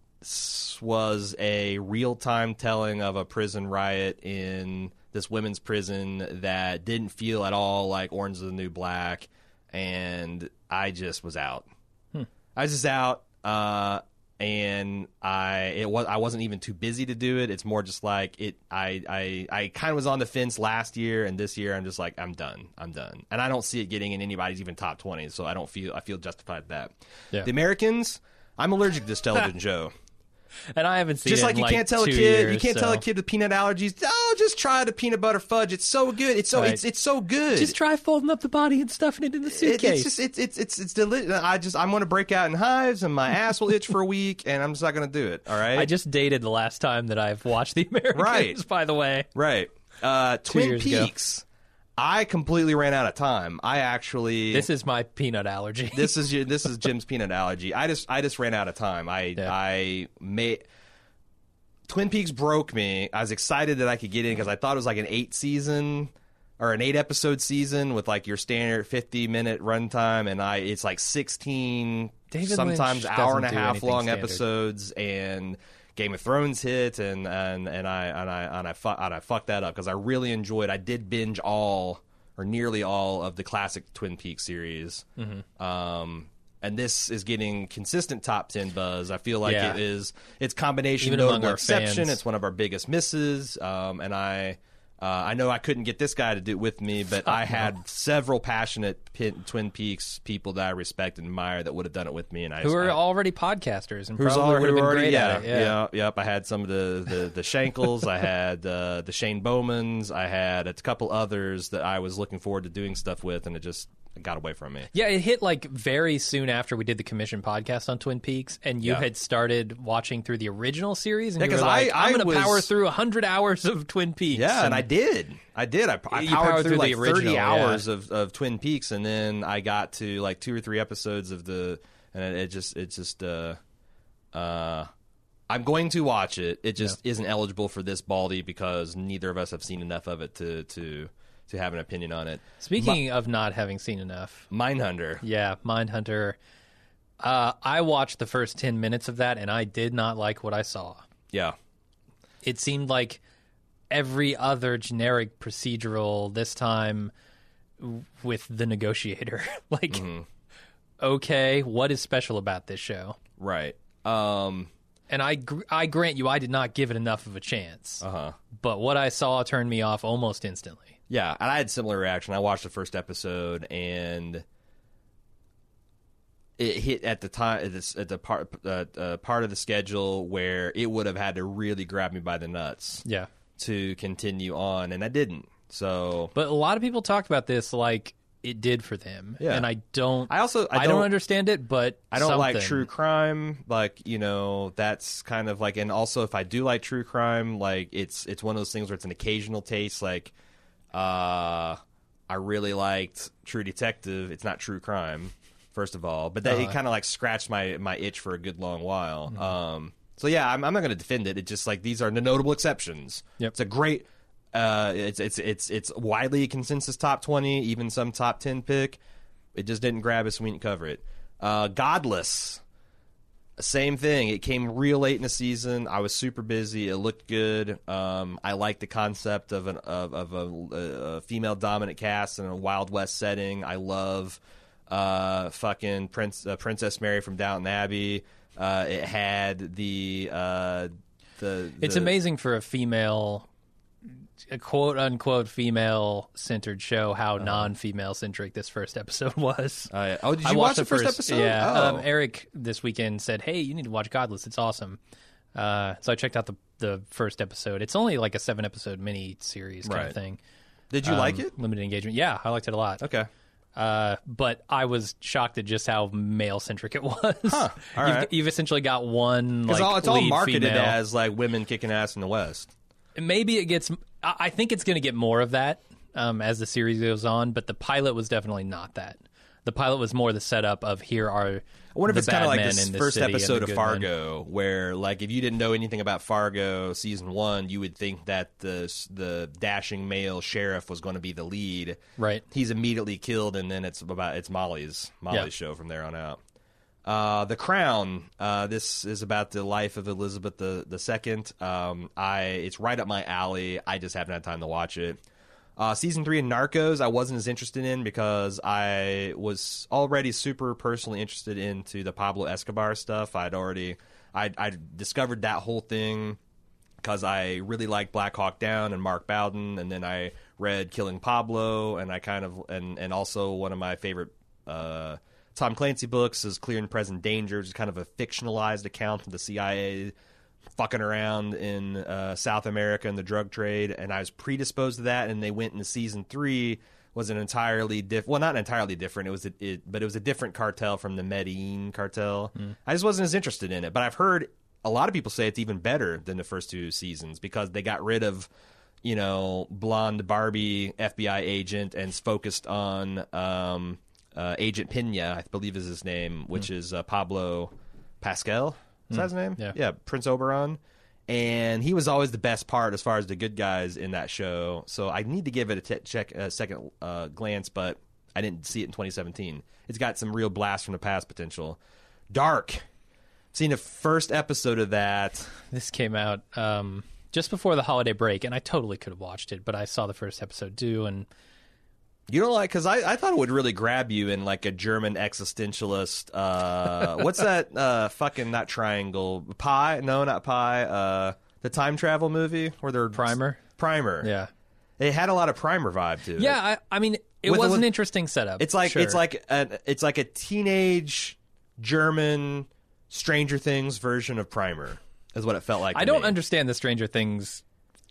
was a real time telling of a prison riot in this women's prison that didn't feel at all like Orange is the New Black. And I just was out. I was just out, uh, and I it was I wasn't even too busy to do it. It's more just like it. I I I kind of was on the fence last year, and this year I'm just like I'm done. I'm done, and I don't see it getting in anybody's even top twenty. So I don't feel I feel justified that. Yeah. The Americans, I'm allergic to this television show. And I haven't seen Just it like you like can't tell a kid, you can't tell a kid with peanut allergies. Oh, just try the peanut butter fudge. It's so good. It's so Right. it's it's so good. Just try folding up the body and stuffing it in the It- suitcase. it's just it's it's it's it's delicious. I just I'm going to break out in hives and my ass will itch for a week, and I'm just not going to do it. All right. I just dated the last time that I've watched The Americans. Right. By the way, right. Uh, Twin years ago. I completely ran out of time. I actually this is my peanut allergy. this is your, this is Jim's peanut allergy. I just I just ran out of time. I Yeah. I made Twin Peaks broke me. I was excited that I could get in because I thought it was like an eight season or an eight episode season with like your standard fifty minute runtime, and I it's like sixteen, David sometimes Lynch hour and a half long standard. episodes, and Game of Thrones hit, and and and I and I and I fu- and I fucked that up because I really enjoyed. I did binge all or nearly all of the classic Twin Peaks series. Mm-hmm. Um, and this is getting consistent top ten buzz. I feel like Yeah. it is. It's combination Even among notable exception. fans. It's one of our biggest misses. Um, and I. Uh, I know I couldn't get this guy to do it with me, but I had several passionate pin, Twin Peaks people that I respect and admire that would have done it with me, and I who are I, already podcasters and Who's probably all- would have been already- great yeah. Yeah. yeah, yep. I had some of the the, the Shankles. I had uh, the Shane Bowmans. I had a couple others that I was looking forward to doing stuff with, and it just got away from me. Yeah, it hit like very soon after we did the commission podcast on Twin Peaks, and you Yeah. had started watching through the original series, and Yeah, you were 'cause like, I- "I'm going to power through hundred hours of Twin Peaks." Yeah, and I did. I did. I, I powered, powered through, through like the original, thirty yeah. hours of, of Twin Peaks, and then I got to like two or three episodes of the, and it, it just it just uh, uh, I'm going to watch it. It just isn't eligible for this Baldy because neither of us have seen enough of it to to to have an opinion on it. Speaking of not having seen enough, Mindhunter. yeah, Mindhunter. Uh, I watched the first ten minutes of that, and I did not like what I saw. Yeah. It seemed like every other generic procedural. This time with the negotiator. like, Mm-hmm. okay, what is special about this show? Right. Um. And I, gr- I grant you, I did not give it enough of a chance. Uh huh. But what I saw turned me off almost instantly. Yeah, and I had similar reaction. I watched the first episode and it hit at the time at, this, at the part uh, uh, part of the schedule where it would have had to really grab me by the nuts Yeah. to continue on, and I didn't. So But a lot of people talked about this like it did for them. Yeah. And I don't I also I I don't, don't, understand it, but I don't like true crime. Like you know, that's kind of like, and also if I do like true crime, like it's it's one of those things where it's an occasional taste. Like, uh, I really liked True Detective. It's not true crime, first of all, but that it Uh-huh. kind of like scratched my my itch for a good long while. Mm-hmm. Um, so yeah, I'm, I'm not going to defend it. It's just like these are the notable exceptions. Yep. It's a great. Uh, it's it's it's it's widely consensus top twenty, even some top ten pick. It just didn't grab us. We didn't cover it. Uh, Godless, same thing. It came real late in the season. I was super busy. It looked good. Um, I like the concept of an of, of a, a female dominant cast in a Wild West setting. I love uh, fucking Prince uh, Princess Mary from Downton Abbey. Uh, it had the uh, the It's the- amazing for a female a quote unquote female centered show how non female centric this first episode was. Uh, oh, did you I watch watched the first, episode? Yeah. Oh. Um, Eric this weekend said, "Hey, you need to watch Godless. It's awesome." Uh, so I checked out the the first episode. It's only like a seven episode mini series kind Right. of thing. Did you Um, like it? Limited engagement. Yeah, I liked it a lot. Okay. Uh, but I was shocked at just how male centric it was. Huh. All you've, you've essentially got one like all, it's all marketed female. as like women kicking ass in the West. maybe it gets i I think it's going to get more of that um, as the series goes on but the pilot was definitely not that the pilot was more the setup of here are I wonder if the it's kind of like men this this first episode of good men. Fargo, where like if you didn't know anything about Fargo season one, you would think that the the dashing male sheriff was going to be the lead. Right. He's immediately killed, and then it's about it's Molly's Molly's Yeah. show from there on out. Uh, the Crown. Uh, this is about the life of Elizabeth the the second. Um, I it's right up my alley. I just haven't had time to watch it. Uh, season three of Narcos, I wasn't as interested in because I was already super personally interested into the Pablo Escobar stuff. I'd already I I discovered that whole thing because I really liked Black Hawk Down and Mark Bowden, and then I read Killing Pablo, and I kind of and and also one of my favorite uh, Tom Clancy books is Clear and Present Danger, which is kind of a fictionalized account of the CIA fucking around in uh, South America and the drug trade, and I was predisposed to that, and they went into season three was an entirely different, well not entirely different it was a, it but it was a different cartel from the Medellin cartel. I just wasn't as interested in it, but I've heard a lot of people say it's even better than the first two seasons because they got rid of you know blonde Barbie FBI agent and focused on um, uh, Agent Pena, I believe is his name, which is uh, Pablo Pascal. Is that his name? Yeah. yeah, Prince Oberyn. And he was always the best part as far as the good guys in that show. So I need to give it a t- check, a second uh, glance, but I didn't see it in 2017. It's got some real blast from the past potential. Dark. Seen the first episode of that. This came out um, just before the holiday break, and I totally could have watched it, but I saw the first episode too, and You don't like because I, I thought it would really grab you in like a German existentialist. Uh, what's that uh, fucking not triangle pie? No, not pie. Uh, the time travel movie where they're Primer? Primer. yeah, it had a lot of Primer vibe to it. yeah. I, I mean, it With- was an interesting setup. It's like sure. it's like an, it's like a teenage German Stranger Things version of Primer. Is what it felt like. I don't me. understand the Stranger Things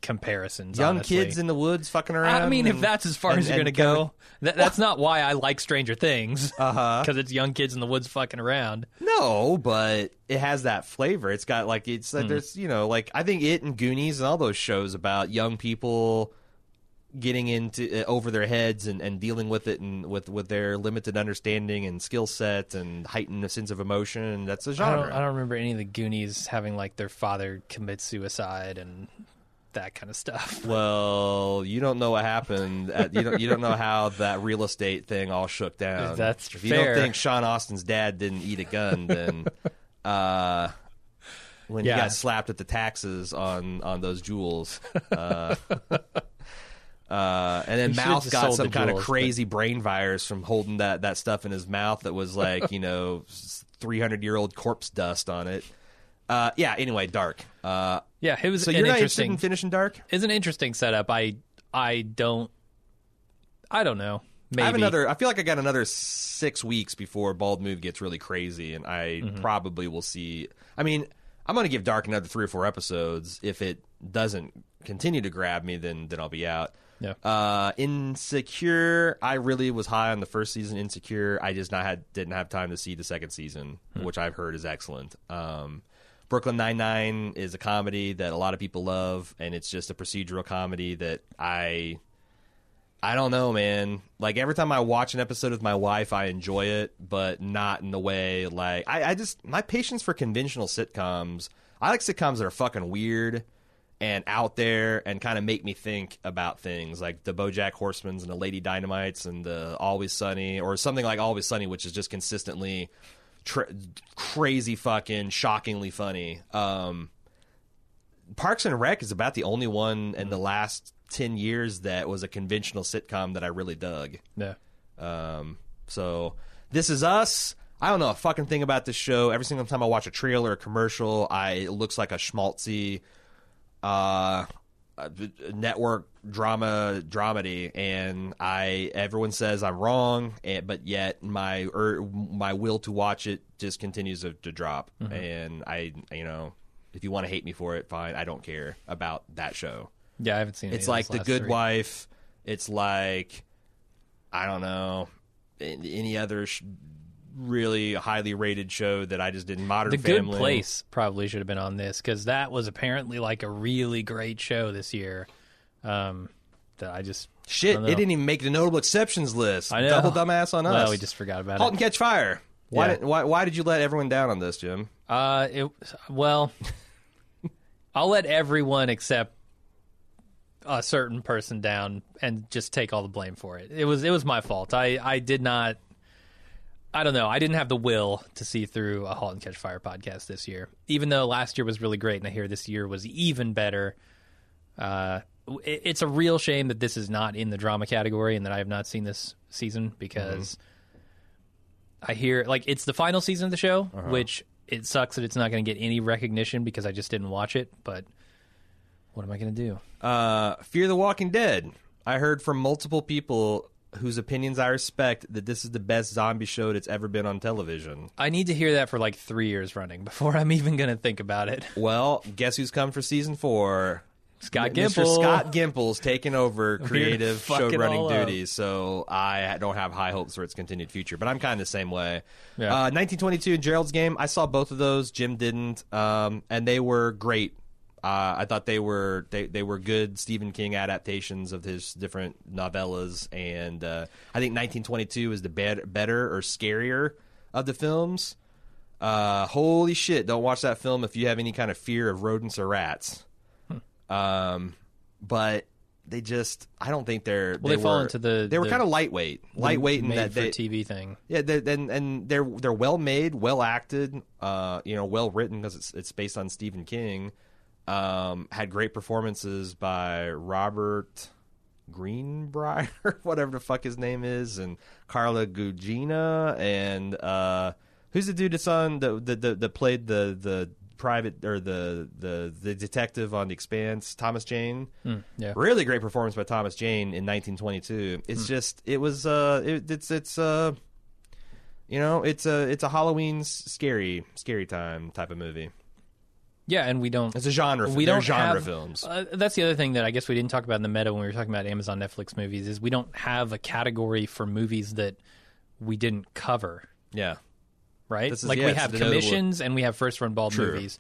comparisons. young honestly. kids in the woods fucking around. I mean, if that's as far and- as you're going to go, that, that's not why I like Stranger Things. Uh-huh. Because it's young kids in the woods fucking around. No, but it has that flavor. It's got like it's like there's you know like I think it and Goonies and all those shows about young people getting into uh, over their heads and, and dealing with it and with with their limited understanding and skill set and heightened sense of emotion. And that's a genre. I don't, I don't remember any of the Goonies having like their father commit suicide and that kind of stuff. Well, you don't know what happened. At, you don't. You don't know how that real estate thing all shook down. That's if you don't think Sean Astin's dad didn't eat a gun, then uh, when Yeah. he got slapped at the taxes on on those jewels, uh, uh, and then He Mouth got some kind of crazy brain virus from holding that that stuff in his mouth that was like you know three hundred year old corpse dust on it. Uh, yeah. Anyway, dark. Uh, Yeah, it was so an you're not interested interesting. in finishing dark? it's an interesting setup. I I don't I don't know. Maybe I have another. I feel like I got another six weeks before Bald Move gets really crazy, and I Mm-hmm. probably will see. I mean, I'm going to give Dark another three or four episodes. If it doesn't continue to grab me, then then I'll be out. Yeah. Uh, Insecure. I really was high on the first season. Insecure. I just not had didn't have time to see the second season, Hmm. which I've heard is excellent. Um, Brooklyn Nine Nine is a comedy that a lot of people love, and it's just a procedural comedy that I I don't know, man. Like every time I watch an episode with my wife, I enjoy it, but not in the way like I, I just my patience for conventional sitcoms. I like sitcoms that are fucking weird and out there and kind of make me think about things like the BoJack Horseman's and the Lady Dynamites and the Always Sunny or something like Always Sunny, which is just consistently tr- crazy fucking shockingly funny. Um, Parks and Rec is about the only one in the last 10 years that was a conventional sitcom that I really dug. Yeah. Um, so this is us. I don't know a fucking thing about this show. Every single time I watch a trailer or a commercial, I it looks like a schmaltzy uh, Uh, network drama dramedy, and I everyone says I'm wrong, and, but yet my er, my will to watch it just continues to, to drop, mm-hmm. and I you know if you want to hate me for it, fine. I don't care about that show. Yeah, I haven't seen. any It's like The Good three. Wife. It's like I don't know any other sh- really highly rated show that I just did. Modern The Family. Good Place probably should have been on this because that was apparently like a really great show this year. Um, that I just Shit, I it didn't even make the notable exceptions list. I know. Double dumbass on us. Well, we just forgot about Halt it. and catch fire. Why, Yeah. did, why, why did you let everyone down on this, Jim? Uh, it well, I'll let everyone except a certain person down and just take all the blame for it. It was it was my fault. I I did not. I don't know. I didn't have the will to see through a Halt and Catch Fire podcast this year. Even though last year was really great, and I hear this year was even better. Uh, it, it's a real shame that this is not in the drama category and that I have not seen this season because I hear like it's the final season of the show, which it sucks that it's not going to get any recognition because I just didn't watch it. But what am I going to do? Uh, Fear the Walking Dead. I heard from multiple people whose opinions I respect that this is the best zombie show that's ever been on television. I need to hear that for like three years running before I'm even going to think about it. Well, guess who's come for season four? Scott Gimple. Mr. Scott Gimple's taken over creative show running all up. duties, so I don't have high hopes for its continued future. But I'm kind of the same way. Yeah. Uh, 1922 and Gerald's Game. I saw both of those. Jim didn't, um, and they were great. Uh, I thought they were they, they were good Stephen King adaptations of his different novellas, and uh, I think 1922 is the bet- better or scarier of the films. Uh, holy shit! Don't watch that film if you have any kind of fear of rodents or rats. Um, but they just I don't think they're Well, they fall were- into the- they were the- kind of lightweight, lightweight in that for they TV thing. yeah, they're, and and they're they're well made, well acted, uh, you know, well written because it's it's based on Stephen King. Um, had great performances by Robert Greenbrier, whatever the fuck his name is, and Carla Gugino, and uh, who's the dude that's on the the, the that played the the private or the the the detective on The Expanse, Thomas Jane. yeah. really great performance by Thomas Jane in 1922. It's just it was uh it, it's it's uh you know it's a it's a Halloween scary scary time type of movie. Yeah, and we don't. It's a genre. we don't genre have, films. Uh, that's the other thing that I guess we didn't talk about in the meta when we were talking about Amazon Netflix movies is we don't have a category for movies that we didn't cover. yeah, right? This is- like yeah, we have commissions and we have first run ball True. movies.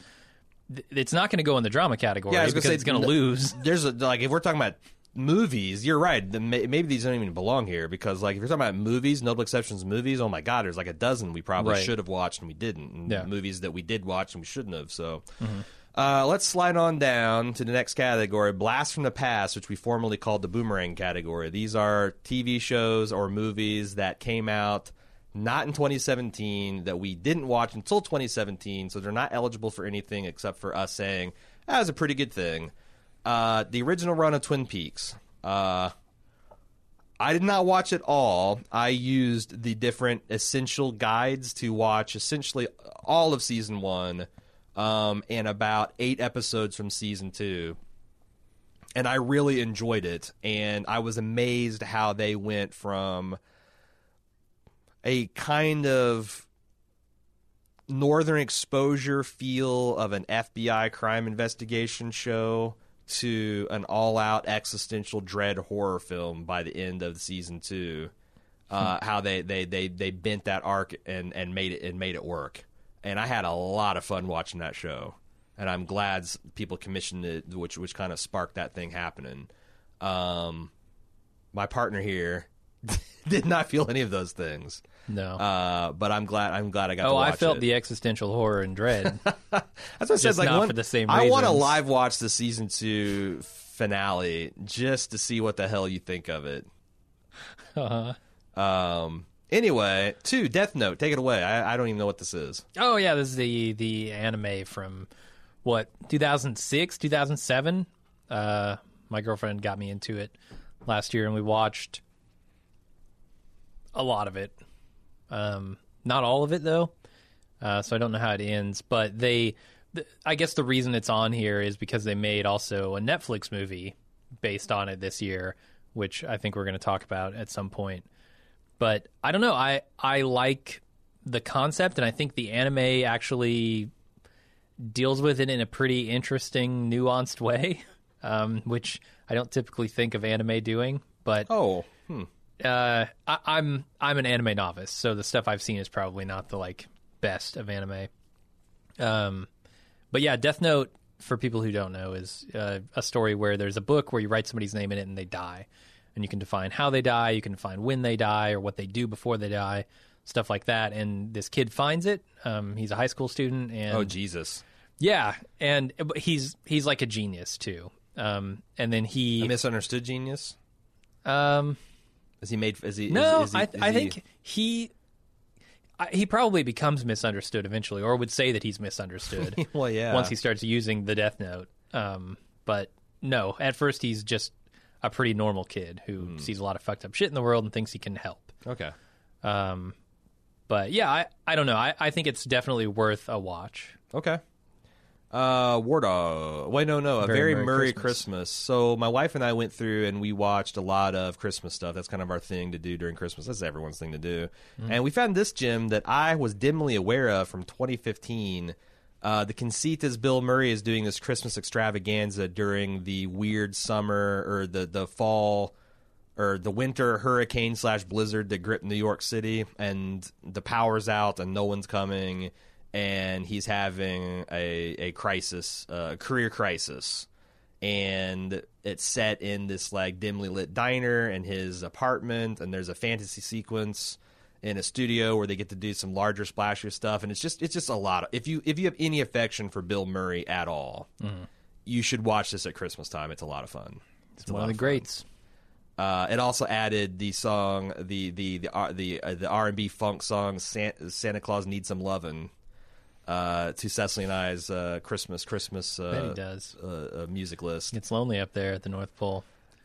It's not going to go in the drama category Yeah, I was gonna because say, it's going to lose. there's a, like if we're talking about movies, you're right. The, maybe these don't even belong here because like if you're talking about movies, notable exceptions movies. Oh my god, there's like a dozen we probably Right. should have watched and we didn't. And Yeah. Mm-hmm. movies that we did watch and we shouldn't have. So. Uh, let's slide on down to the next category, Blast from the Past, which we formerly called the Boomerang category. These are TV shows or movies that came out not in 2017 that we didn't watch until 2017, so they're not eligible for anything except for us saying that was a pretty good thing. Uh, the original run of Twin Peaks. Uh, I did not watch it all. I used the different essential guides to watch essentially all of season one um, and about eight episodes from season two. And I really enjoyed it. And I was amazed how they went from a kind of northern exposure feel of an FBI crime investigation show to an all-out existential dread horror film by the end of season two. Uh, how they, they, they, they bent that arc and, and made it and made it work. And I had a lot of fun watching that show. And I'm glad people commissioned it, which which kind of sparked that thing happening. Um, my partner here did not feel any of those things. No. Uh, but I'm glad I'm glad I got to oh, I felt it. the existential horror and dread. That's what I said. Like one, for the same I want to live watch the season two finale just to see what the hell you think of it. uh-huh. Um. Anyway, two Death Note. Take it away. I, I don't even know what this is. Oh yeah, this is the the anime from what 2006, 2007. Uh, my girlfriend got me into it last year, and we watched a lot of it. Um, not all of it though, uh, so I don't know how it ends. But they, th- I guess the reason it's on here is because they made also a Netflix movie based on it this year, which I think we're going to talk about at some point. But I don't know. I I like the concept, and I think the anime actually deals with it in a pretty interesting, nuanced way, um, which I don't typically think of anime doing. But Oh, hmm. Uh, I, I'm I'm an anime novice, so the stuff I've seen is probably not the like best of anime. Um, but yeah, Death Note for people who don't know, is uh, a story where there's a book where you write somebody's name in it and they die, and you can define how they die, you can define when they die, or what they do before they die, stuff like that. And this kid finds it. Um, he's a high school student, and Oh Jesus, yeah, and but he's he's like a genius too. Um, and then a he misunderstood genius. um, Is he made? Is he? no, is, is he, I is I he- think he. He probably becomes misunderstood eventually, or would say that he's misunderstood. Well, yeah. once he starts using the Death Note. Um, but no, at first he's just a pretty normal kid who Hmm. sees a lot of fucked up shit in the world and thinks he can help. Okay. Um, but yeah, I, I don't know. I, I think it's definitely worth a watch. Okay. Uh, War Dog. Wait, no, no. A Very very, Merry Merry Christmas. Christmas. So my wife and I went through and we watched a lot of Christmas stuff. That's kind of our thing to do during Christmas. That's everyone's thing to do. And we found this gem that I was dimly aware of from 2015. Uh, the conceit is Bill Murray is doing this Christmas extravaganza during the weird summer or the the fall or the winter hurricane slash blizzard that gripped New York City, and the power's out and no one's coming, and he's having a a crisis, a career crisis, and it's set in this like dimly lit diner in his apartment, and there's a fantasy sequence in a studio where they get to do some larger splashier stuff, and it's just it's just a lot. Of, if you if you have any affection for Bill Murray at all, you should watch this at Christmas time. It's a lot of fun. It's, a One lot of the greats. Uh, it also added the song, the the the R- the, uh, the R and B funk song Santa, "Santa Claus Needs Some Lovin'" uh, to Cecily and I's uh, Christmas Christmas uh, does. uh, uh, music list. It's lonely up there at the North Pole.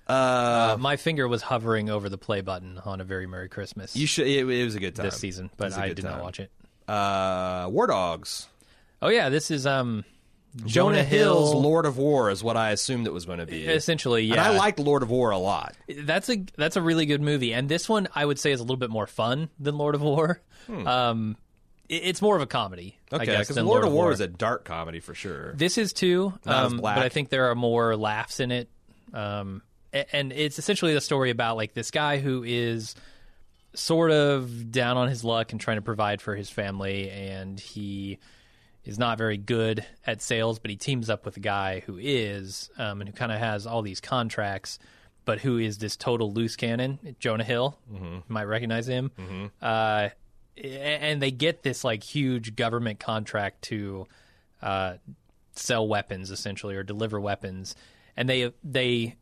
Uh, Uh, my finger was hovering over the play button on a very Merry Christmas you should. It, it was a good time this season, but I a I good did not watch it. Uh, War Dogs. Oh yeah, this is um Jonah Hill's Lord of War is what I assumed it was going to be. Essentially, yeah. And I liked Lord of War a lot. That's a that's a really good movie, and this one I would say is a little bit more fun than Lord of War. Um, it- it's more of a comedy. Okay, because than Lord, of War is a dark comedy for sure. This is too, um, but I think there are more laughs in it. Um, and it's essentially the story about like this guy who is sort of down on his luck and trying to provide for his family, and he is not very good at sales, but he teams up with a guy who is, um, and who kind of has all these contracts, but who is this total loose cannon, Jonah Hill. Mm-hmm. You might recognize him. Uh, a- and they get this like huge government contract to uh, sell weapons, essentially, or deliver weapons, and they they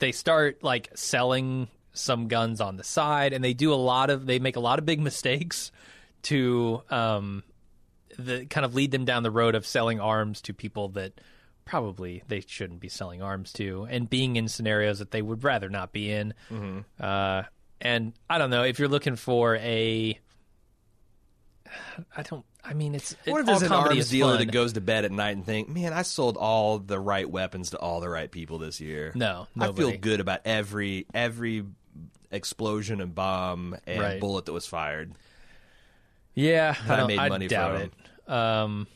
they start like selling some guns on the side, and they do a lot of they make a lot of big mistakes to um, the kind of lead them down the road of selling arms to people that probably they shouldn't be selling arms to and being in scenarios that they would rather not be in. Uh, and I don't know if you're looking for a. I don't. I mean, it's What if there's all an arms dealer fun. that goes to bed at night and think, "Man, I sold all the right weapons to all the right people this year." No, I feel good about every every explosion and bomb and Right. bullet that was fired. Yeah, I I, made I money doubt from. it. Um,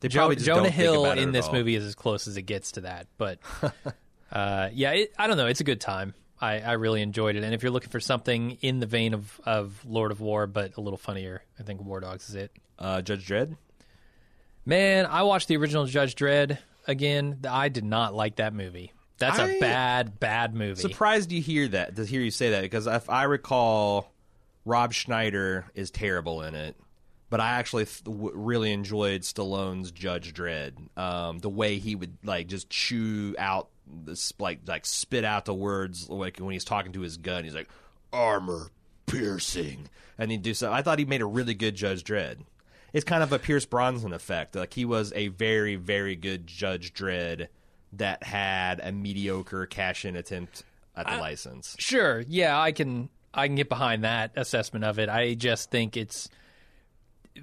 They Jo- just Jonah Hill it in this all. movie is as close as it gets to that, but uh, yeah, it, I don't know. It's a good time. I, I really enjoyed it, and if you're looking for something in the vein of, of Lord of War but a little funnier, I think War Dogs is it. Uh, Judge Dredd. Man, I watched the original Judge Dredd again. I did not like that movie. That's a I- bad, bad movie. Surprised you hear that to hear you say that because if I recall, Rob Schneider is terrible in it, but I actually th- w- really enjoyed Stallone's Judge Dredd. Um, the way he would like just chew out this like like spit out the words like when he's talking to his gun. He's like armor piercing, and he'd do so. I thought he made a really good Judge Dredd. It's kind of a Pierce Brosnan effect. Like he was a very very good Judge Dredd that had a mediocre cash in attempt at the license. Sure, yeah, I can I can get behind that assessment of it. I just think it's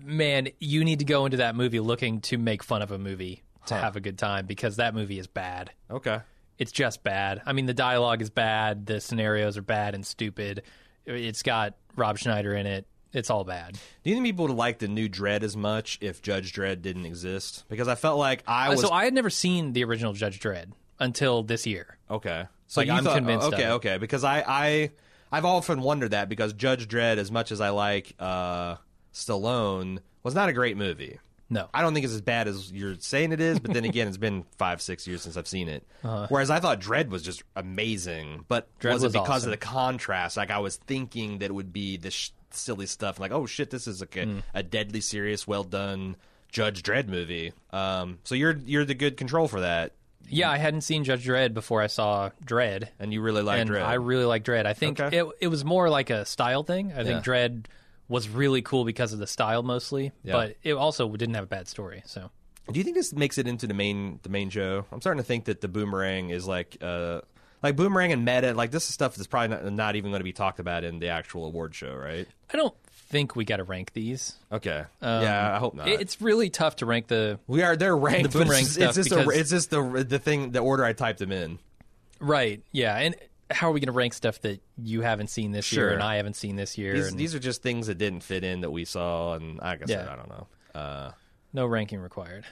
man, you need to go into that movie looking to make fun of a movie to have a good time because that movie is bad. Okay. It's just bad. I mean, the dialogue is bad, the scenarios are bad and stupid. It's got Rob Schneider in it. It's all bad. Do you think people would like the new Dredd as much if Judge Dredd didn't exist? Because I felt like I was Uh, so I had never seen the original Judge Dredd until this year. okay. So Like, you I'm thought, convinced Okay, okay. Because I, I, I've often wondered that because Judge Dredd, as much as I like uh, Stallone, was not a great movie. No. I don't think it's as bad as you're saying it is, but then again, it's been five, six years since I've seen it. Whereas I thought Dredd was just amazing, but Uh-huh. Was it was because awesome. of the contrast? Like I was thinking that it would be this sh- silly stuff, like oh shit, this is like a, Hmm. a deadly serious, well done Judge Dredd movie. Um, so you're you're the good control for that, Yeah, I hadn't seen Judge Dredd before I saw Dredd. and you really like and Dredd. I really like Dredd. I think Okay. it it was more like a style thing. I think Yeah. Was really cool because of the style mostly, Yeah. but it also didn't have a bad story. So Do you think this makes it into the main the main show? I'm starting to think that the boomerang is like uh like boomerang and meta like this is stuff that's probably not, not even going to be talked about in the actual award show, right? I don't think we got to rank these. Okay, yeah, I hope not. Um, It- It's really tough to rank the we are they're ranked, the boomerang it's, stuff it's just a, it's just the the thing the order I typed them in. right. Yeah, and how are we going to rank stuff that you haven't seen this Sure. year and I haven't seen this year? These and these are just things that didn't fit in that we saw, and like I said, Yeah. I don't know. Uh, no ranking required.